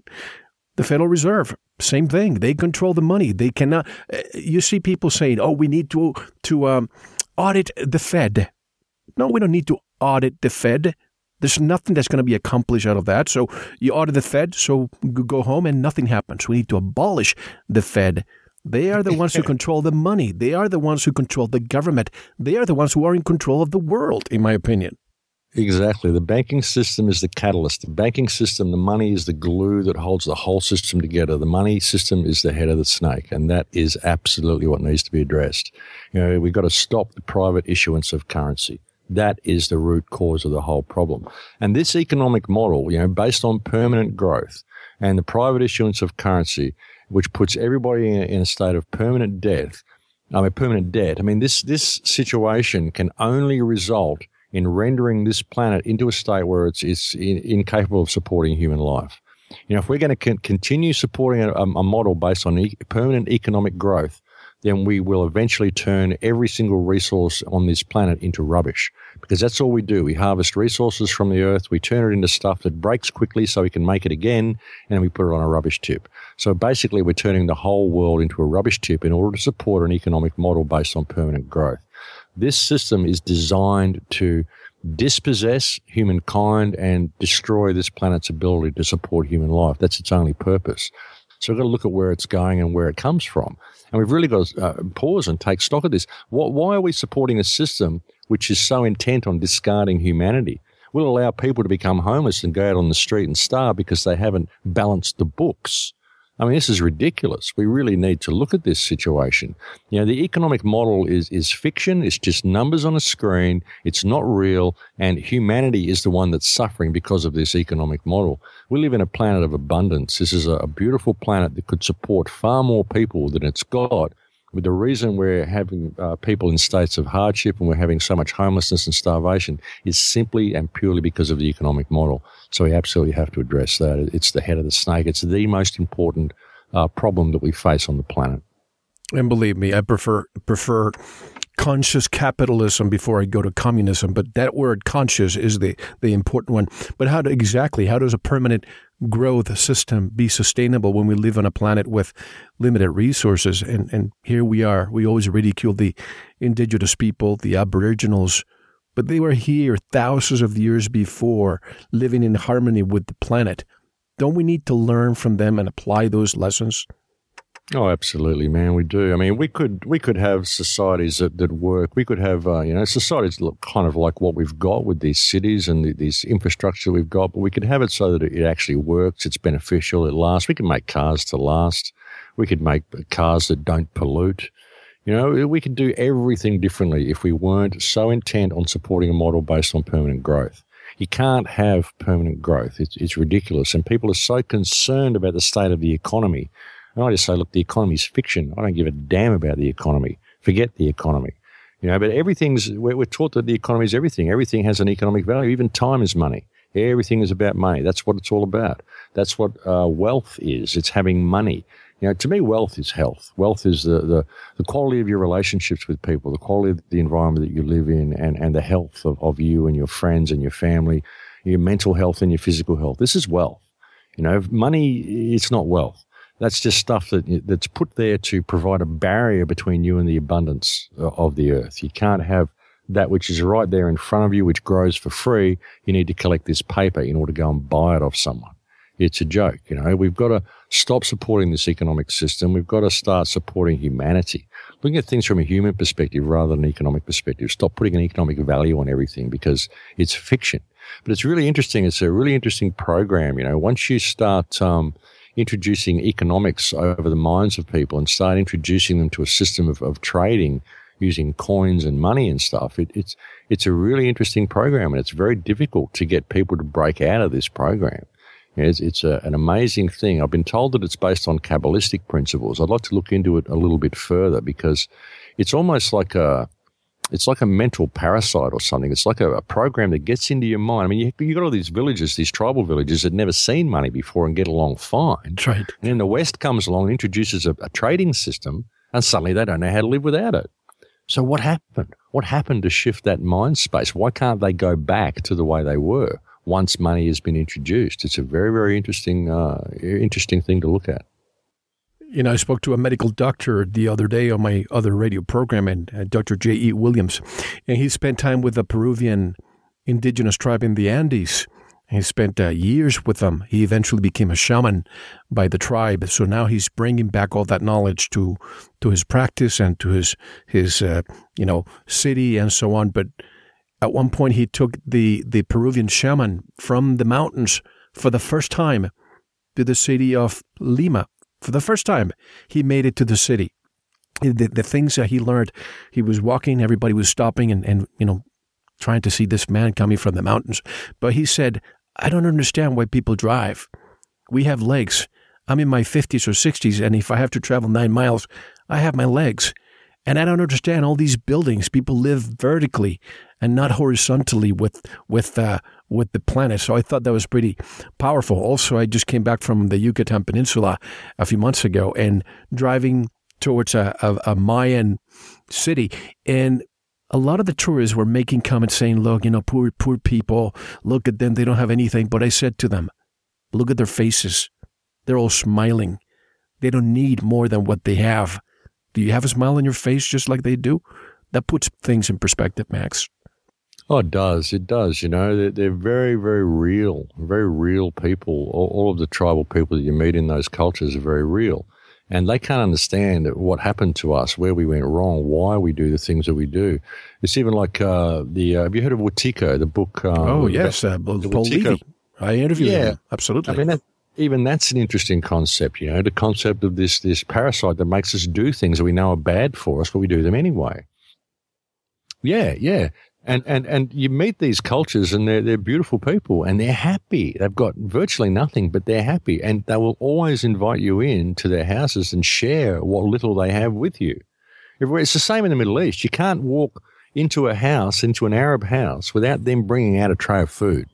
The Federal Reserve, same thing. They control the money. They cannot. Uh, you see people saying, "Oh, we need to to um, audit the Fed." No, we don't need to audit the Fed. There's nothing that's going to be accomplished out of that. So you audit the Fed, so go home and nothing happens. We need to abolish the Fed. They are the ones who control the money. They are the ones who control the government. They are the ones who are in control of the world, in my opinion. Exactly. The banking system is the catalyst. The banking system, the money is the glue that holds the whole system together. The money system is the head of the snake, and that is absolutely what needs to be addressed. You know, we've got to stop the private issuance of currency. That is the root cause of the whole problem. And this economic model, you know, based on permanent growth and the private issuance of currency, which puts everybody in a, state of permanent death, I mean, permanent debt. I mean, this, this situation can only result in rendering this planet into a state where it's, it's in, incapable of supporting human life. You know, if we're going to con- continue supporting a, a, model based on e- permanent economic growth, then we will eventually turn every single resource on this planet into rubbish. Because that's all we do. We harvest resources from the earth, we turn it into stuff that breaks quickly so we can make it again, and we put it on a rubbish tip. So basically, we're turning the whole world into a rubbish tip in order to support an economic model based on permanent growth. This system is designed to dispossess humankind and destroy this planet's ability to support human life. That's its only purpose. So we've got to look at where it's going and where it comes from. And we've really got to uh, pause and take stock of this. What, why are we supporting a system which is so intent on discarding humanity? We'll allow people to become homeless and go out on the street and starve because they haven't balanced the books. I mean, this is ridiculous. We really need to look at this situation. You know, the economic model is, is fiction. It's just numbers on a screen. It's not real. And humanity is the one that's suffering because of this economic model. We live in a planet of abundance. This is a, a beautiful planet that could support far more people than it's got. But the reason we're having uh, people in states of hardship and we're having so much homelessness and starvation is simply and purely because of the economic model. So we absolutely have to address that. It's the head of the snake. It's the most important uh, problem that we face on the planet. And believe me, I prefer prefer conscious capitalism before I go to communism. But that word conscious is the, the important one. But how do, exactly, how does a permanent growth system be sustainable when we live on a planet with limited resources? And, and here we are. We always ridicule the indigenous people, the aboriginals, but they were here thousands of years before, living in harmony with the planet. Don't we need to learn from them and apply those lessons? Oh, absolutely, man. We do. I mean, we could we could have societies that, that work. We could have uh, you know societies that look kind of like what we've got with these cities and the, these infrastructure we've got, but we could have it so that it actually works. It's beneficial. It lasts. We can make cars to last. We could make cars that don't pollute. You know, we could do everything differently if we weren't so intent on supporting a model based on permanent growth. You can't have permanent growth. It's, it's ridiculous. And people are so concerned about the state of the economy and I just say, look, the economy's fiction. I don't give a damn about the economy. Forget the economy. You know, but everything's, we're, we're taught that the economy is everything. Everything has an economic value. Even time is money. Everything is about money. That's what it's all about. That's what uh, wealth is. It's having money. You know, to me, wealth is health. Wealth is the, the, the, quality of your relationships with people, the quality of the environment that you live in, and, and the health of, of you and your friends and your family, your mental health and your physical health. This is wealth. You know, money, it's not wealth. That's just stuff that that's put there to provide a barrier between you and the abundance of the earth. You can't have that which is right there in front of you, which grows for free. You need to collect this paper in order to go and buy it off someone. It's a joke, you know. We've got to stop supporting this economic system. We've got to start supporting humanity, looking at things from a human perspective rather than an economic perspective. Stop putting an economic value on everything because it's fiction. But it's really interesting. It's a really interesting program, you know. Once you start um, introducing economics over the minds of people and start introducing them to a system of, of trading using coins and money and stuff. It, it's it's a really interesting program, and it's very difficult to get people to break out of this program. It's, it's a, an amazing thing. I've been told that it's based on Kabbalistic principles. I'd like to look into it a little bit further because it's almost like a it's like a mental parasite or something. It's like a, a program that gets into your mind. I mean, you, you got all these villages, these tribal villages that never seen money before and get along fine. That's right. And then the West comes along and introduces a, a trading system, and suddenly they don't know how to live without it. So what happened? What happened to shift that mind space? Why can't they go back to the way they were once money has been introduced? It's a very, very interesting, uh, interesting thing to look at you know, I spoke to a medical doctor the other day on my other radio program, and uh, Dr. J.E. Williams, and he spent time with a Peruvian indigenous tribe in the Andes. He spent uh, years with them. He eventually became a shaman by the tribe. So now he's bringing back all that knowledge to to his practice and to his his uh, you know city and so on. But at one point, he took the the Peruvian shaman from the mountains for the first time to the city of Lima, for the first time, he made it to the city. The, the things that he learned, he was walking, everybody was stopping and, and, you know, trying to see this man coming from the mountains. But he said, I don't understand why people drive. We have legs. I'm in my 50s or 60s, and if I have to travel nine miles, I have my legs. And I don't understand all these buildings. People live vertically and not horizontally with with uh, with the planet. So I thought that was pretty powerful. Also, I just came back from the Yucatan Peninsula a few months ago and driving towards a, a, a Mayan city and a lot of the tourists were making comments saying, look, you know, poor, poor people, look at them. They don't have anything. But I said to them, look at their faces. They're all smiling. They don't need more than what they have. Do you have a smile on your face just like they do? That puts things in perspective, Max. Oh, it does. It does. You know, they're, they're very, very real, very real people. All, all, of the tribal people that you meet in those cultures are very real. And they can't understand what happened to us, where we went wrong, why we do the things that we do. It's even like uh, the. Uh, have you heard of Wetiko, the book? Um, oh yes, uh, Paul Levy. I interviewed yeah, him. Absolutely. I mean, that, even that's an interesting concept. You know, the concept of this this parasite that makes us do things that we know are bad for us, but we do them anyway. Yeah, yeah and and and you meet these cultures and they're they're beautiful people and they're happy. They've got virtually nothing, but they're happy, and they will always invite you in to their houses and share what little they have with you. It's the same in the Middle East. You can't walk into a house, into an Arab house, without them bringing out a tray of food.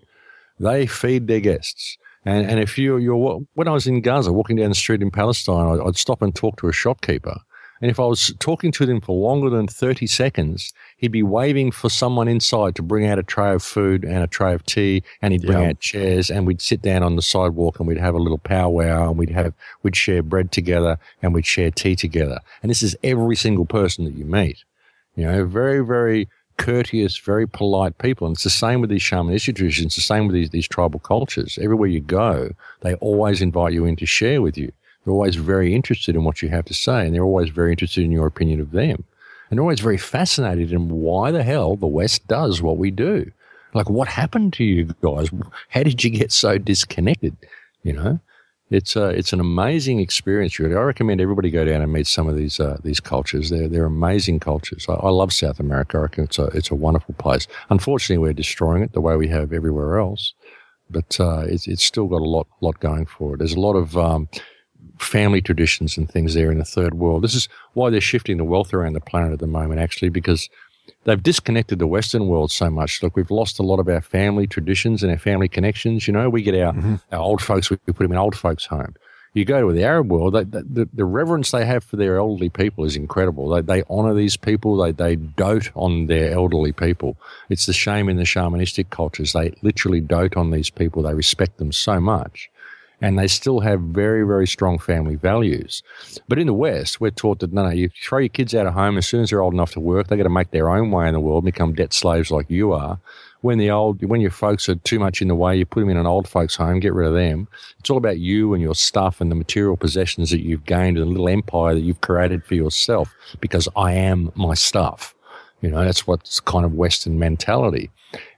They feed their guests. And, and if you, you're, when I was in Gaza, walking down the street in Palestine, I'd, I'd stop and talk to a shopkeeper and if I was talking to them for longer than 30 seconds, he'd be waving for someone inside to bring out a tray of food and a tray of tea, and he'd bring yeah. out chairs, and we'd sit down on the sidewalk and we'd have a little powwow, and we'd have we'd share bread together, and we'd share tea together. And this is every single person that you meet. You know, very very courteous, very polite people. And it's the same with these shamanistic traditions, it's the same with these, these tribal cultures. Everywhere you go, they always invite you in to share with you. They're always very interested in what you have to say, and they're always very interested in your opinion of them. And they're always very fascinated in why the hell the West does what we do. Like, what happened to you guys? How did you get so disconnected? You know, it's a, uh, it's an amazing experience. Really, I recommend everybody go down and meet some of these uh, these cultures. They're they're amazing cultures. I, I, love South America. I it's a it's a wonderful place. Unfortunately, we're destroying it the way we have everywhere else, but uh, it's it's still got a lot lot going for it. There's a lot of um, family traditions and things there in the third world. This is why they're shifting the wealth around the planet at the moment, actually, because they've disconnected the Western world so much. Look, we've lost a lot of our family traditions and our family connections. You know, we get our, mm-hmm. our old folks, we put them in old folks' home. You go to the Arab world, they, the, the reverence they have for their elderly people is incredible. They, they honor these people, they, they dote on their elderly people. It's the shame in the shamanistic cultures. They literally dote on these people, they respect them so much and they still have very, very strong family values. But in the West, we're taught that no, no, you throw your kids out of home as soon as they're old enough to work. They got to make their own way in the world, become debt slaves like you are. When the old, when your folks are too much in the way, you put them in an old folks' home, get rid of them. It's all about you and your stuff and the material possessions that you've gained and the little empire that you've created for yourself. Because I am my stuff. You know, that's what's kind of Western mentality.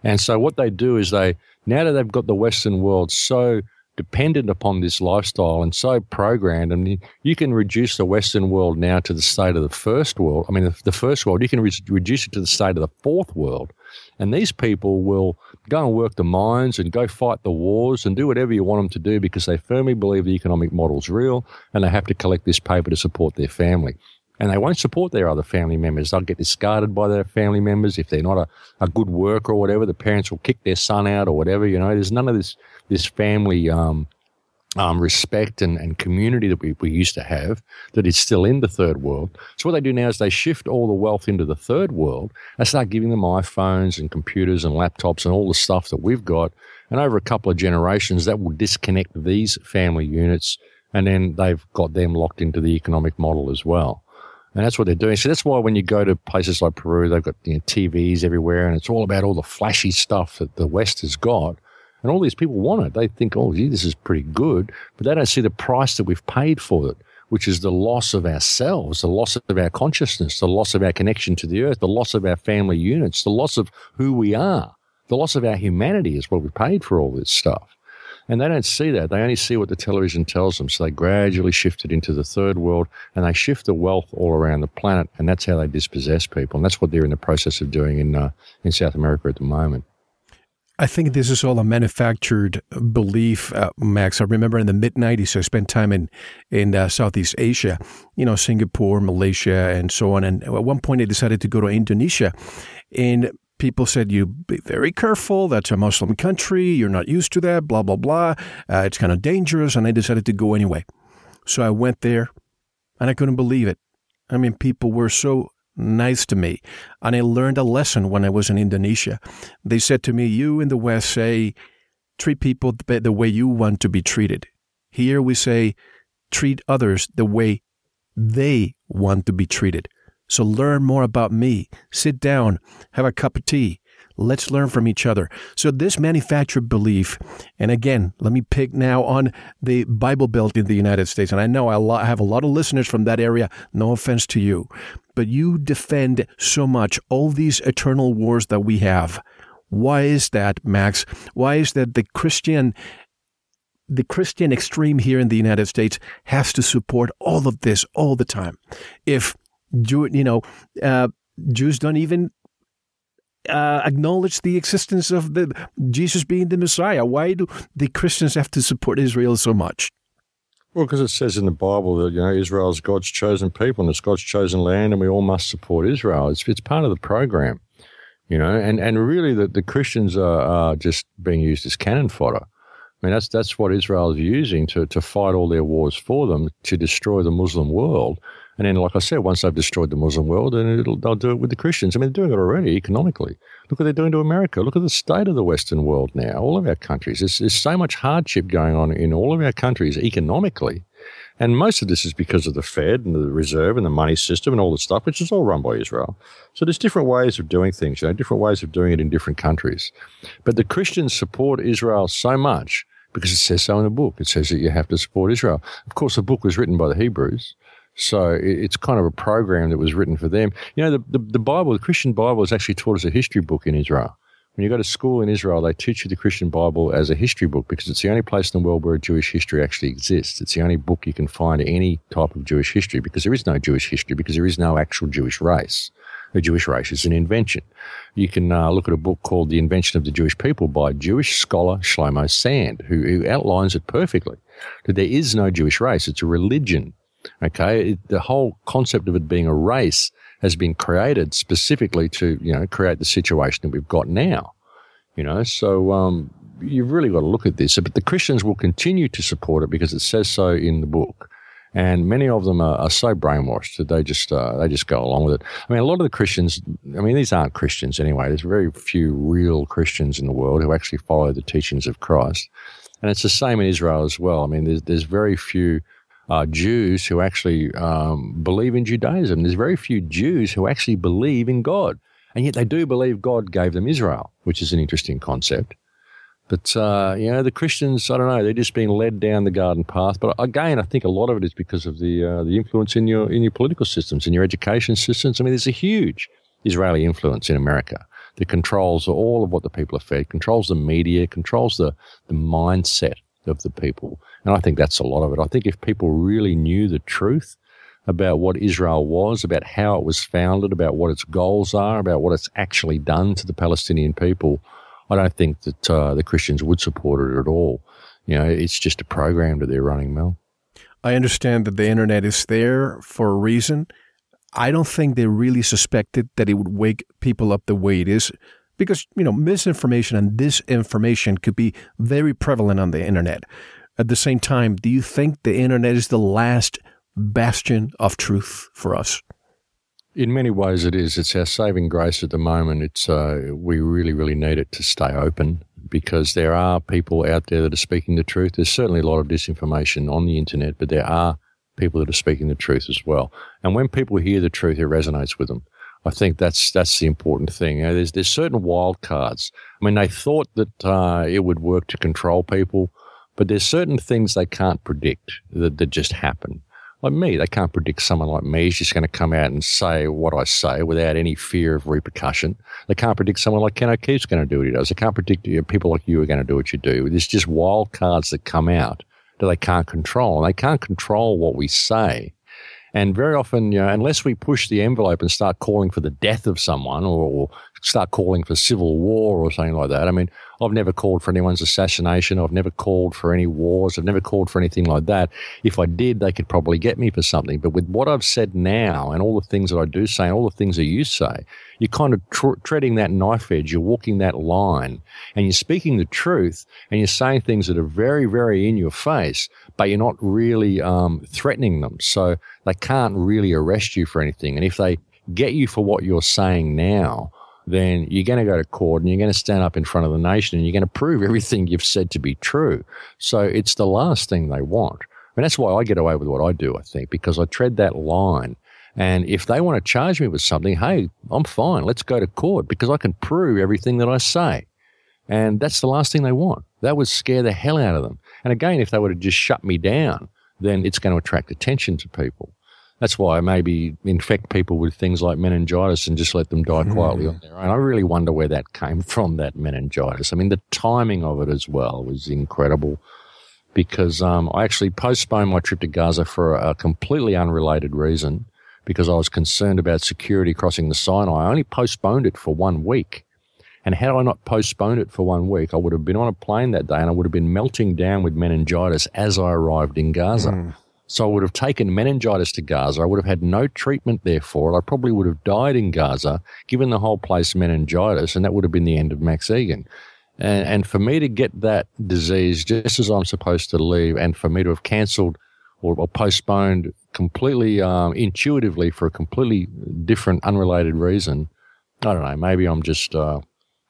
And so what they do is they, now that they've got the Western world so dependent upon this lifestyle and so programmed. Mean, you can reduce the Western world now to the state of the first world. I mean, the, first world, you can re- reduce it to the state of the fourth world. And these people will go and work the mines and go fight the wars and do whatever you want them to do because they firmly believe the economic model is real and they have to collect this paper to support their family. and they won't support their other family members. They'll get discarded by their family members if they're not a, a good worker or whatever. The parents will kick their son out or whatever. You know, there's none of this this family um, um, respect and, and community that we, we used to have that is still in the third world. So what they do now is they shift all the wealth into the third world and start giving them iPhones and computers and laptops and all the stuff that we've got. And over a couple of generations, that will disconnect these family units, and then they've got them locked into the economic model as well. And that's what they're doing. So that's why when you go to places like Peru, they've got you know, TVs everywhere, and it's all about all the flashy stuff that the West has got. And all these people want it. They think, oh, gee, this is pretty good, but they don't see the price that we've paid for it, which is the loss of ourselves, the loss of our consciousness, the loss of our connection to the earth, the loss of our family units, the loss of who we are, the loss of our humanity is what we paid for all this stuff. And they don't see that. They only see what the television tells them. So they gradually shift it into the third world and they shift the wealth all around the planet. And that's how they dispossess people. And that's what they're in the process of doing in, uh, in South America at the moment. I think this is all a manufactured belief, uh, Max. I remember in the mid 90s, I spent time in, in uh, Southeast Asia, you know, Singapore, Malaysia, and so on. And at one point, I decided to go to Indonesia. And people said, you be very careful. That's a Muslim country. You're not used to that, blah, blah, blah. Uh, it's kind of dangerous. And I decided to go anyway. So I went there and I couldn't believe it. I mean, people were so nice to me. And I learned a lesson when I was in Indonesia. They said to me, You in the West say, treat people the way you want to be treated. Here we say, treat others the way they want to be treated. So learn more about me. Sit down, have a cup of tea. Let's learn from each other. So this manufactured belief, and again, let me pick now on the Bible Belt in the United States. And I know I have a lot of listeners from that area. No offense to you, but you defend so much all these eternal wars that we have. Why is that, Max? Why is that the Christian the Christian extreme here in the United States has to support all of this all the time. If Jew, you know, uh, Jews don't even uh, acknowledge the existence of the Jesus being the Messiah. Why do the Christians have to support Israel so much? Well, because it says in the Bible that you know Israel is God's chosen people and it's God's chosen land, and we all must support Israel. It's it's part of the program, you know. And and really, the, the Christians are, are just being used as cannon fodder. I mean, that's that's what Israel is using to to fight all their wars for them to destroy the Muslim world. And then, like I said, once they've destroyed the Muslim world, then they'll do it with the Christians. I mean, they're doing it already economically. Look what they're doing to America. Look at the state of the Western world now, all of our countries. There's, there's so much hardship going on in all of our countries economically. And most of this is because of the Fed and the Reserve and the money system and all the stuff, which is all run by Israel. So there's different ways of doing things, you know, different ways of doing it in different countries. But the Christians support Israel so much because it says so in the book. It says that you have to support Israel. Of course, the book was written by the Hebrews. So it's kind of a program that was written for them. You know, the, the, the Bible, the Christian Bible is actually taught as a history book in Israel. When you go to school in Israel, they teach you the Christian Bible as a history book because it's the only place in the world where Jewish history actually exists. It's the only book you can find any type of Jewish history because there is no Jewish history because there is no actual Jewish race. The Jewish race is an invention. You can uh, look at a book called The Invention of the Jewish People by Jewish scholar Shlomo Sand, who, who outlines it perfectly. That there is no Jewish race. It's a religion Okay. It, the whole concept of it being a race has been created specifically to, you know, create the situation that we've got now. You know, so, um, you've really got to look at this. But the Christians will continue to support it because it says so in the book. And many of them are, are so brainwashed that they just uh, they just go along with it. I mean, a lot of the Christians. I mean, these aren't Christians anyway. There's very few real Christians in the world who actually follow the teachings of Christ, and it's the same in Israel as well. I mean, there's there's very few uh, Jews who actually um, believe in Judaism. There's very few Jews who actually believe in God. And yet they do believe God gave them Israel, which is an interesting concept. But, uh, you know, the Christians, I don't know, they're just being led down the garden path. But again, I think a lot of it is because of the, uh, the influence in your, in your political systems, in your education systems. I mean, there's a huge Israeli influence in America that controls all of what the people are fed, controls the media, controls the, the mindset of the people. And I think that's a lot of it. I think if people really knew the truth about what Israel was, about how it was founded, about what its goals are, about what it's actually done to the Palestinian people, I don't think that uh, the Christians would support it at all. You know, it's just a program that they're running, Mel. I understand that the internet is there for a reason. I don't think they really suspected that it would wake people up the way it is because, you know, misinformation and disinformation could be very prevalent on the internet. At the same time, do you think the internet is the last bastion of truth for us? In many ways, it is. It's our saving grace at the moment. It's uh, we really, really need it to stay open because there are people out there that are speaking the truth. There's certainly a lot of disinformation on the internet, but there are people that are speaking the truth as well. And when people hear the truth, it resonates with them. I think that's that's the important thing. You know, there's there's certain wild cards. I mean, they thought that uh, it would work to control people, but there's certain things they can't predict that, that just happen like me. They can't predict someone like me is just going to come out and say what I say without any fear of repercussion. They can't predict someone like Ken O'Keefe's going to do what he does. They can't predict you know, people like you are going to do what you do. There's just wild cards that come out that they can't control. And they can't control what we say. And very often, you know, unless we push the envelope and start calling for the death of someone or, or start calling for civil war or something like that. I mean, I've never called for anyone's assassination. I've never called for any wars. I've never called for anything like that. If I did, they could probably get me for something. But with what I've said now and all the things that I do say and all the things that you say, you're kind of tr- treading that knife edge. You're walking that line and you're speaking the truth and you're saying things that are very, very in your face, but you're not really um, threatening them. So they can't really arrest you for anything. And if they get you for what you're saying now, then you're going to go to court and you're going to stand up in front of the nation and you're going to prove everything you've said to be true. So it's the last thing they want. And that's why I get away with what I do, I think, because I tread that line. And if they want to charge me with something, hey, I'm fine. Let's go to court because I can prove everything that I say. And that's the last thing they want. That would scare the hell out of them. And again, if they were to just shut me down, then it's going to attract attention to people. That's why I maybe infect people with things like meningitis and just let them die quietly mm. on their own. I really wonder where that came from, that meningitis. I mean, the timing of it as well was incredible because um, I actually postponed my trip to Gaza for a, a completely unrelated reason because I was concerned about security crossing the Sinai. I only postponed it for one week. And had I not postponed it for one week, I would have been on a plane that day and I would have been melting down with meningitis as I arrived in Gaza. Mm. So I would have taken meningitis to Gaza. I would have had no treatment there for it. I probably would have died in Gaza, given the whole place meningitis, and that would have been the end of Max Igan. And, and for me to get that disease just as I'm supposed to leave, and for me to have cancelled or, or, postponed completely um, intuitively for a completely different, unrelated reason, I don't know. Maybe I'm just uh,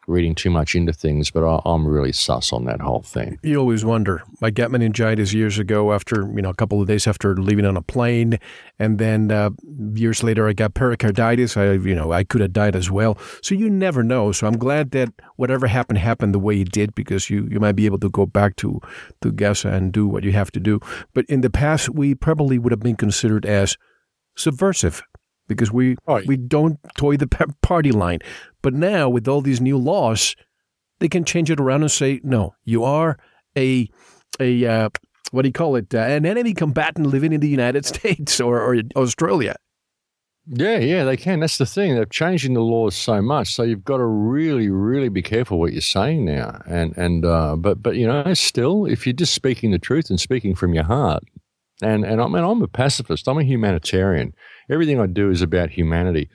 reading too much into things, but I, am really sus on that whole thing. You always wonder. I got meningitis years ago after, you know, a couple of days after leaving on a plane. And then uh, years later, I got pericarditis. I, you know, I could have died as well. So you never know. So I'm glad that whatever happened happened the way it did because you, you might be able to go back to, to Gaza and do what you have to do. But in the past, we probably would have been considered as subversive because we oh, we don't toy the party line. But now with all these new laws, they can change it around and say, no, you are a a uh, what do you call it? Uh, an enemy combatant living in the United States or, or Australia. Yeah, yeah, they can. That's the thing. They're changing the laws so much, so you've got to really, really be careful what you're saying now. And and uh, but but you know, still, if you're just speaking the truth and speaking from your heart, and and I mean, I'm a pacifist. I'm a humanitarian. Everything I do is about humanity.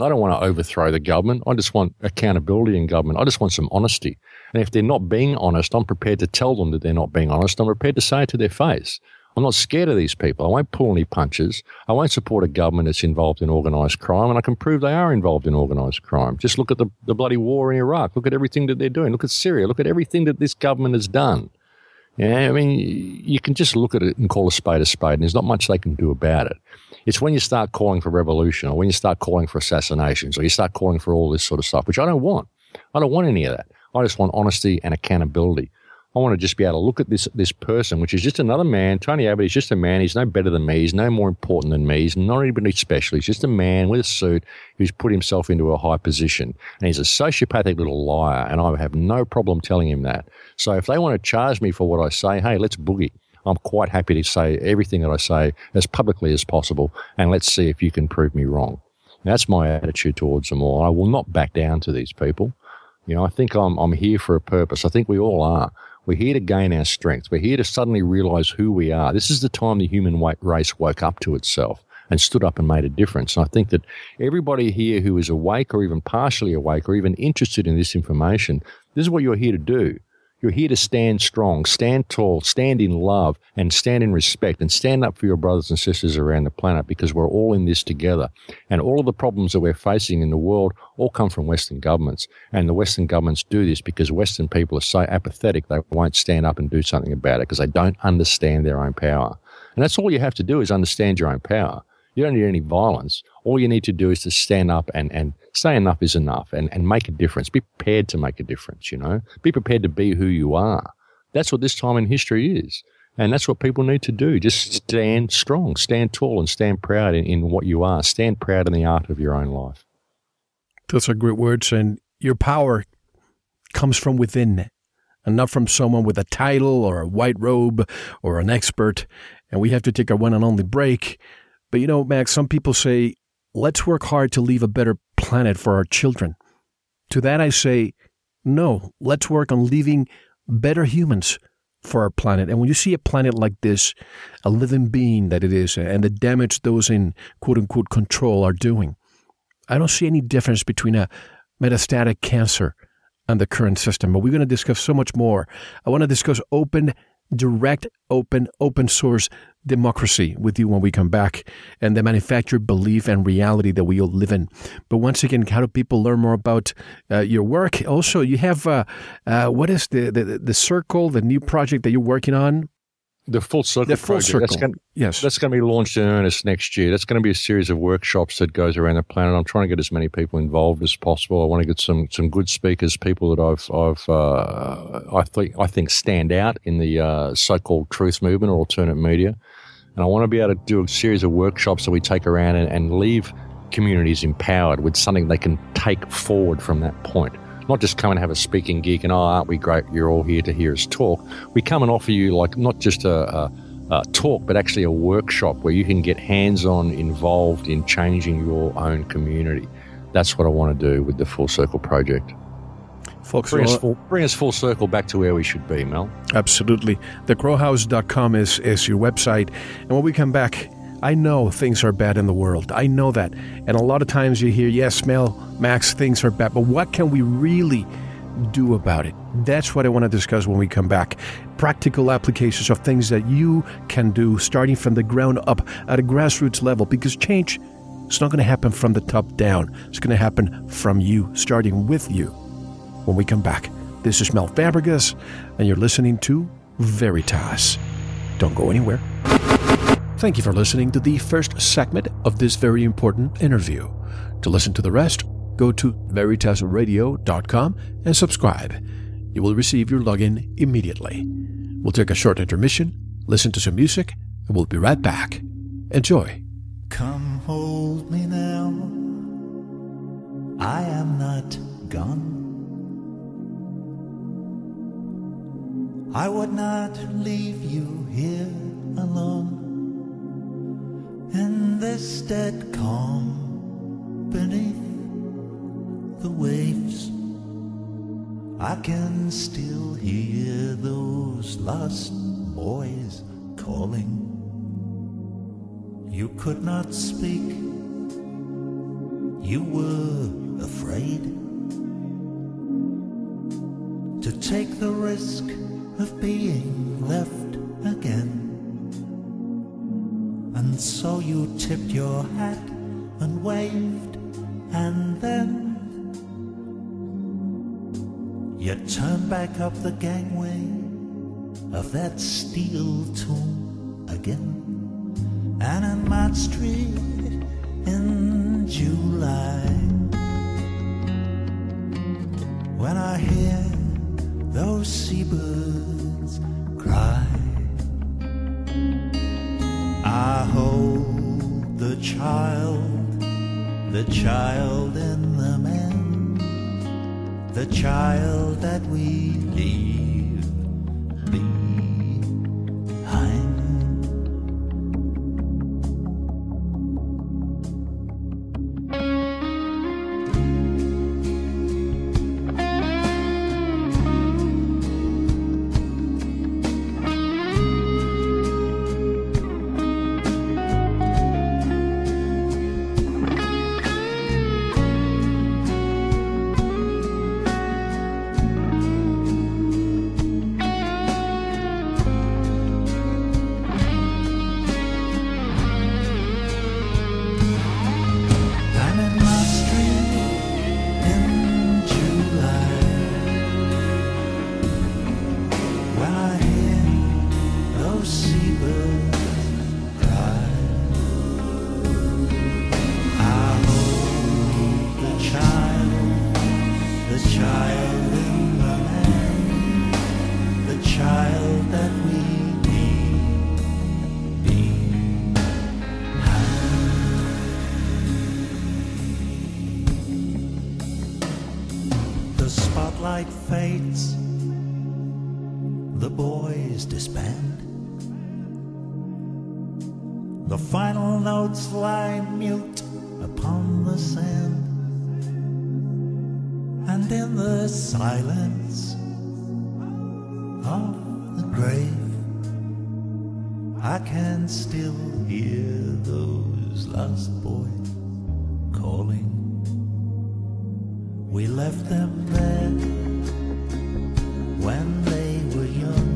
I don't want to overthrow the government. I just want accountability in government. I just want some honesty. And if they're not being honest, I'm prepared to tell them that they're not being honest. I'm prepared to say it to their face. I'm not scared of these people. I won't pull any punches. I won't support a government that's involved in organised crime, and I can prove they are involved in organised crime. Just look at the, the bloody war in Iraq. Look at everything that they're doing. Look at Syria. Look at everything that this government has done. Yeah, I mean, you can just look at it and call a spade a spade, and there's not much they can do about it. It's when you start calling for revolution, or when you start calling for assassinations, or you start calling for all this sort of stuff, which I don't want. I don't want any of that. I just want honesty and accountability. I want to just be able to look at this this person, which is just another man. Tony Abbott is just a man. He's no better than me. He's no more important than me. He's not anybody special. He's just a man with a suit who's put himself into a high position. And he's a sociopathic little liar. And I have no problem telling him that. So if they want to charge me for what I say, hey, let's boogie. I'm quite happy to say everything that I say as publicly as possible. And let's see if you can prove me wrong. that's my attitude towards them all. I will not back down to these people. You know, I think I'm, I'm here for a purpose. I think we all are. We're here to gain our strength. We're here to suddenly realize who we are. This is the time the human race woke up to itself. and stood up and made a difference. And I think that everybody here who is awake or even partially awake or even interested in this information, this is what you're here to do. You're here to stand strong, stand tall, stand in love, and stand in respect, and stand up for your brothers and sisters around the planet because we're all in this together. And all of the problems that we're facing in the world all come from Western governments. And the Western governments do this because Western people are so apathetic they won't stand up and do something about it because they don't understand their own power. And that's all you have to do is understand your own power. You don't need any violence. All you need to do is to stand up and, and say enough is enough and, and make a difference. Be prepared to make a difference, you know? Be prepared to be who you are. That's what this time in history is. And that's what people need to do. Just stand strong, stand tall, and stand proud in, in what you are. Stand proud in the art of your own life. Those are great words. And your power comes from within and not from someone with a title or a white robe or an expert. And we have to take our one and only break. But you know, Max, some people say, let's work hard to leave a better planet for our children. To that I say, no, let's work on leaving better humans for our planet. And when you see a planet like this, a living being that it is, and the damage those in quote unquote control are doing, I don't see any difference between a metastatic cancer and the current system. But we're going to discuss so much more. I want to discuss open direct, open, open source democracy with you when we come back and the manufactured belief and reality that we all live in. But once again, how do people learn more about uh, your work? Also, you have uh, uh, what is the, the, the circle, the new project that you're working on? The full circle. The full project. circle. That's going, yes. That's going to be launched in earnest next year. That's going to be a series of workshops that goes around the planet. I'm trying to get as many people involved as possible. I want to get some some good speakers, people that I've I've uh, I think I think stand out in the uh, so-called truth movement or alternate media. And I want to be able to do a series of workshops that we take around and, and leave communities empowered with something they can take forward from that point not just come and have a speaking gig and, oh, aren't we great? You're all here to hear us talk. We come and offer you, like, not just a, a, a talk, but actually a workshop where you can get hands on involved in changing your own community. That's what I want to do with the Full Circle Project. Folks, bring us, full, bring us full circle back to where we should be, Mel. Absolutely. TheCrowhouse.com is, is your website. And when we come back, I know things are bad in the world. I know that. And a lot of times you hear, yes, Mel, Max, things are bad. But what can we really do about it? That's what I want to discuss when we come back. Practical applications of things that you can do starting from the ground up at a grassroots level because change is not going to happen from the top down. It's going to happen from you, starting with you. When we come back, this is Mel Fabregas, and you're listening to Veritas. Don't go anywhere. Thank you for listening to the first segment of this very important interview. To listen to the rest, go to veritasradio.com and subscribe. You will receive your login immediately. We'll take a short intermission, listen to some music, and we'll be right back. Enjoy. Come hold me now. I am not gone. I would not leave you here alone in this dead calm beneath the waves. I can still hear those lost boys calling. You could not speak, you were afraid to take the risk of being left again. And so you tipped your hat and waved, and then you turned back up the gangway of that steel tomb again. And in Mott Street in July, when I hear those seabirds cry. I hold the child, the child in the man, the child that we leave sand, and in the silence of the grave, I can still hear those lost boys calling. We left them there when they were young.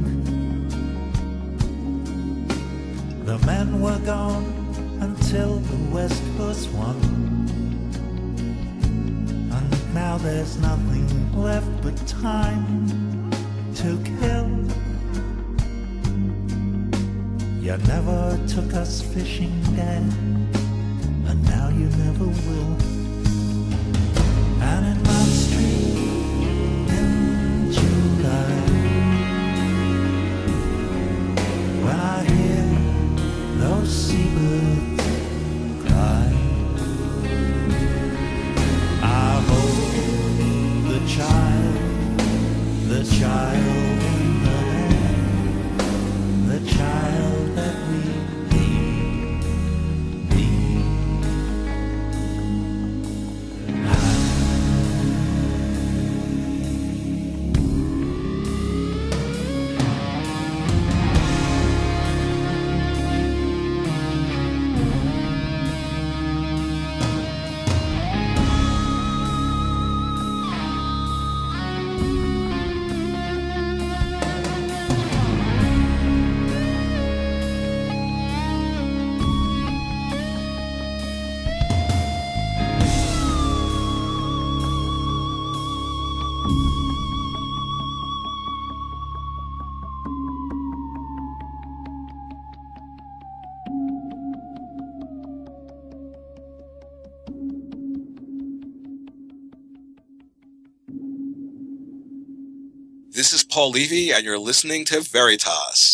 The men were gone until the West was won. There's nothing left but time to kill. You never took us fishing, Dad, and now you never will. Paul Levy, and you're listening to Veritas.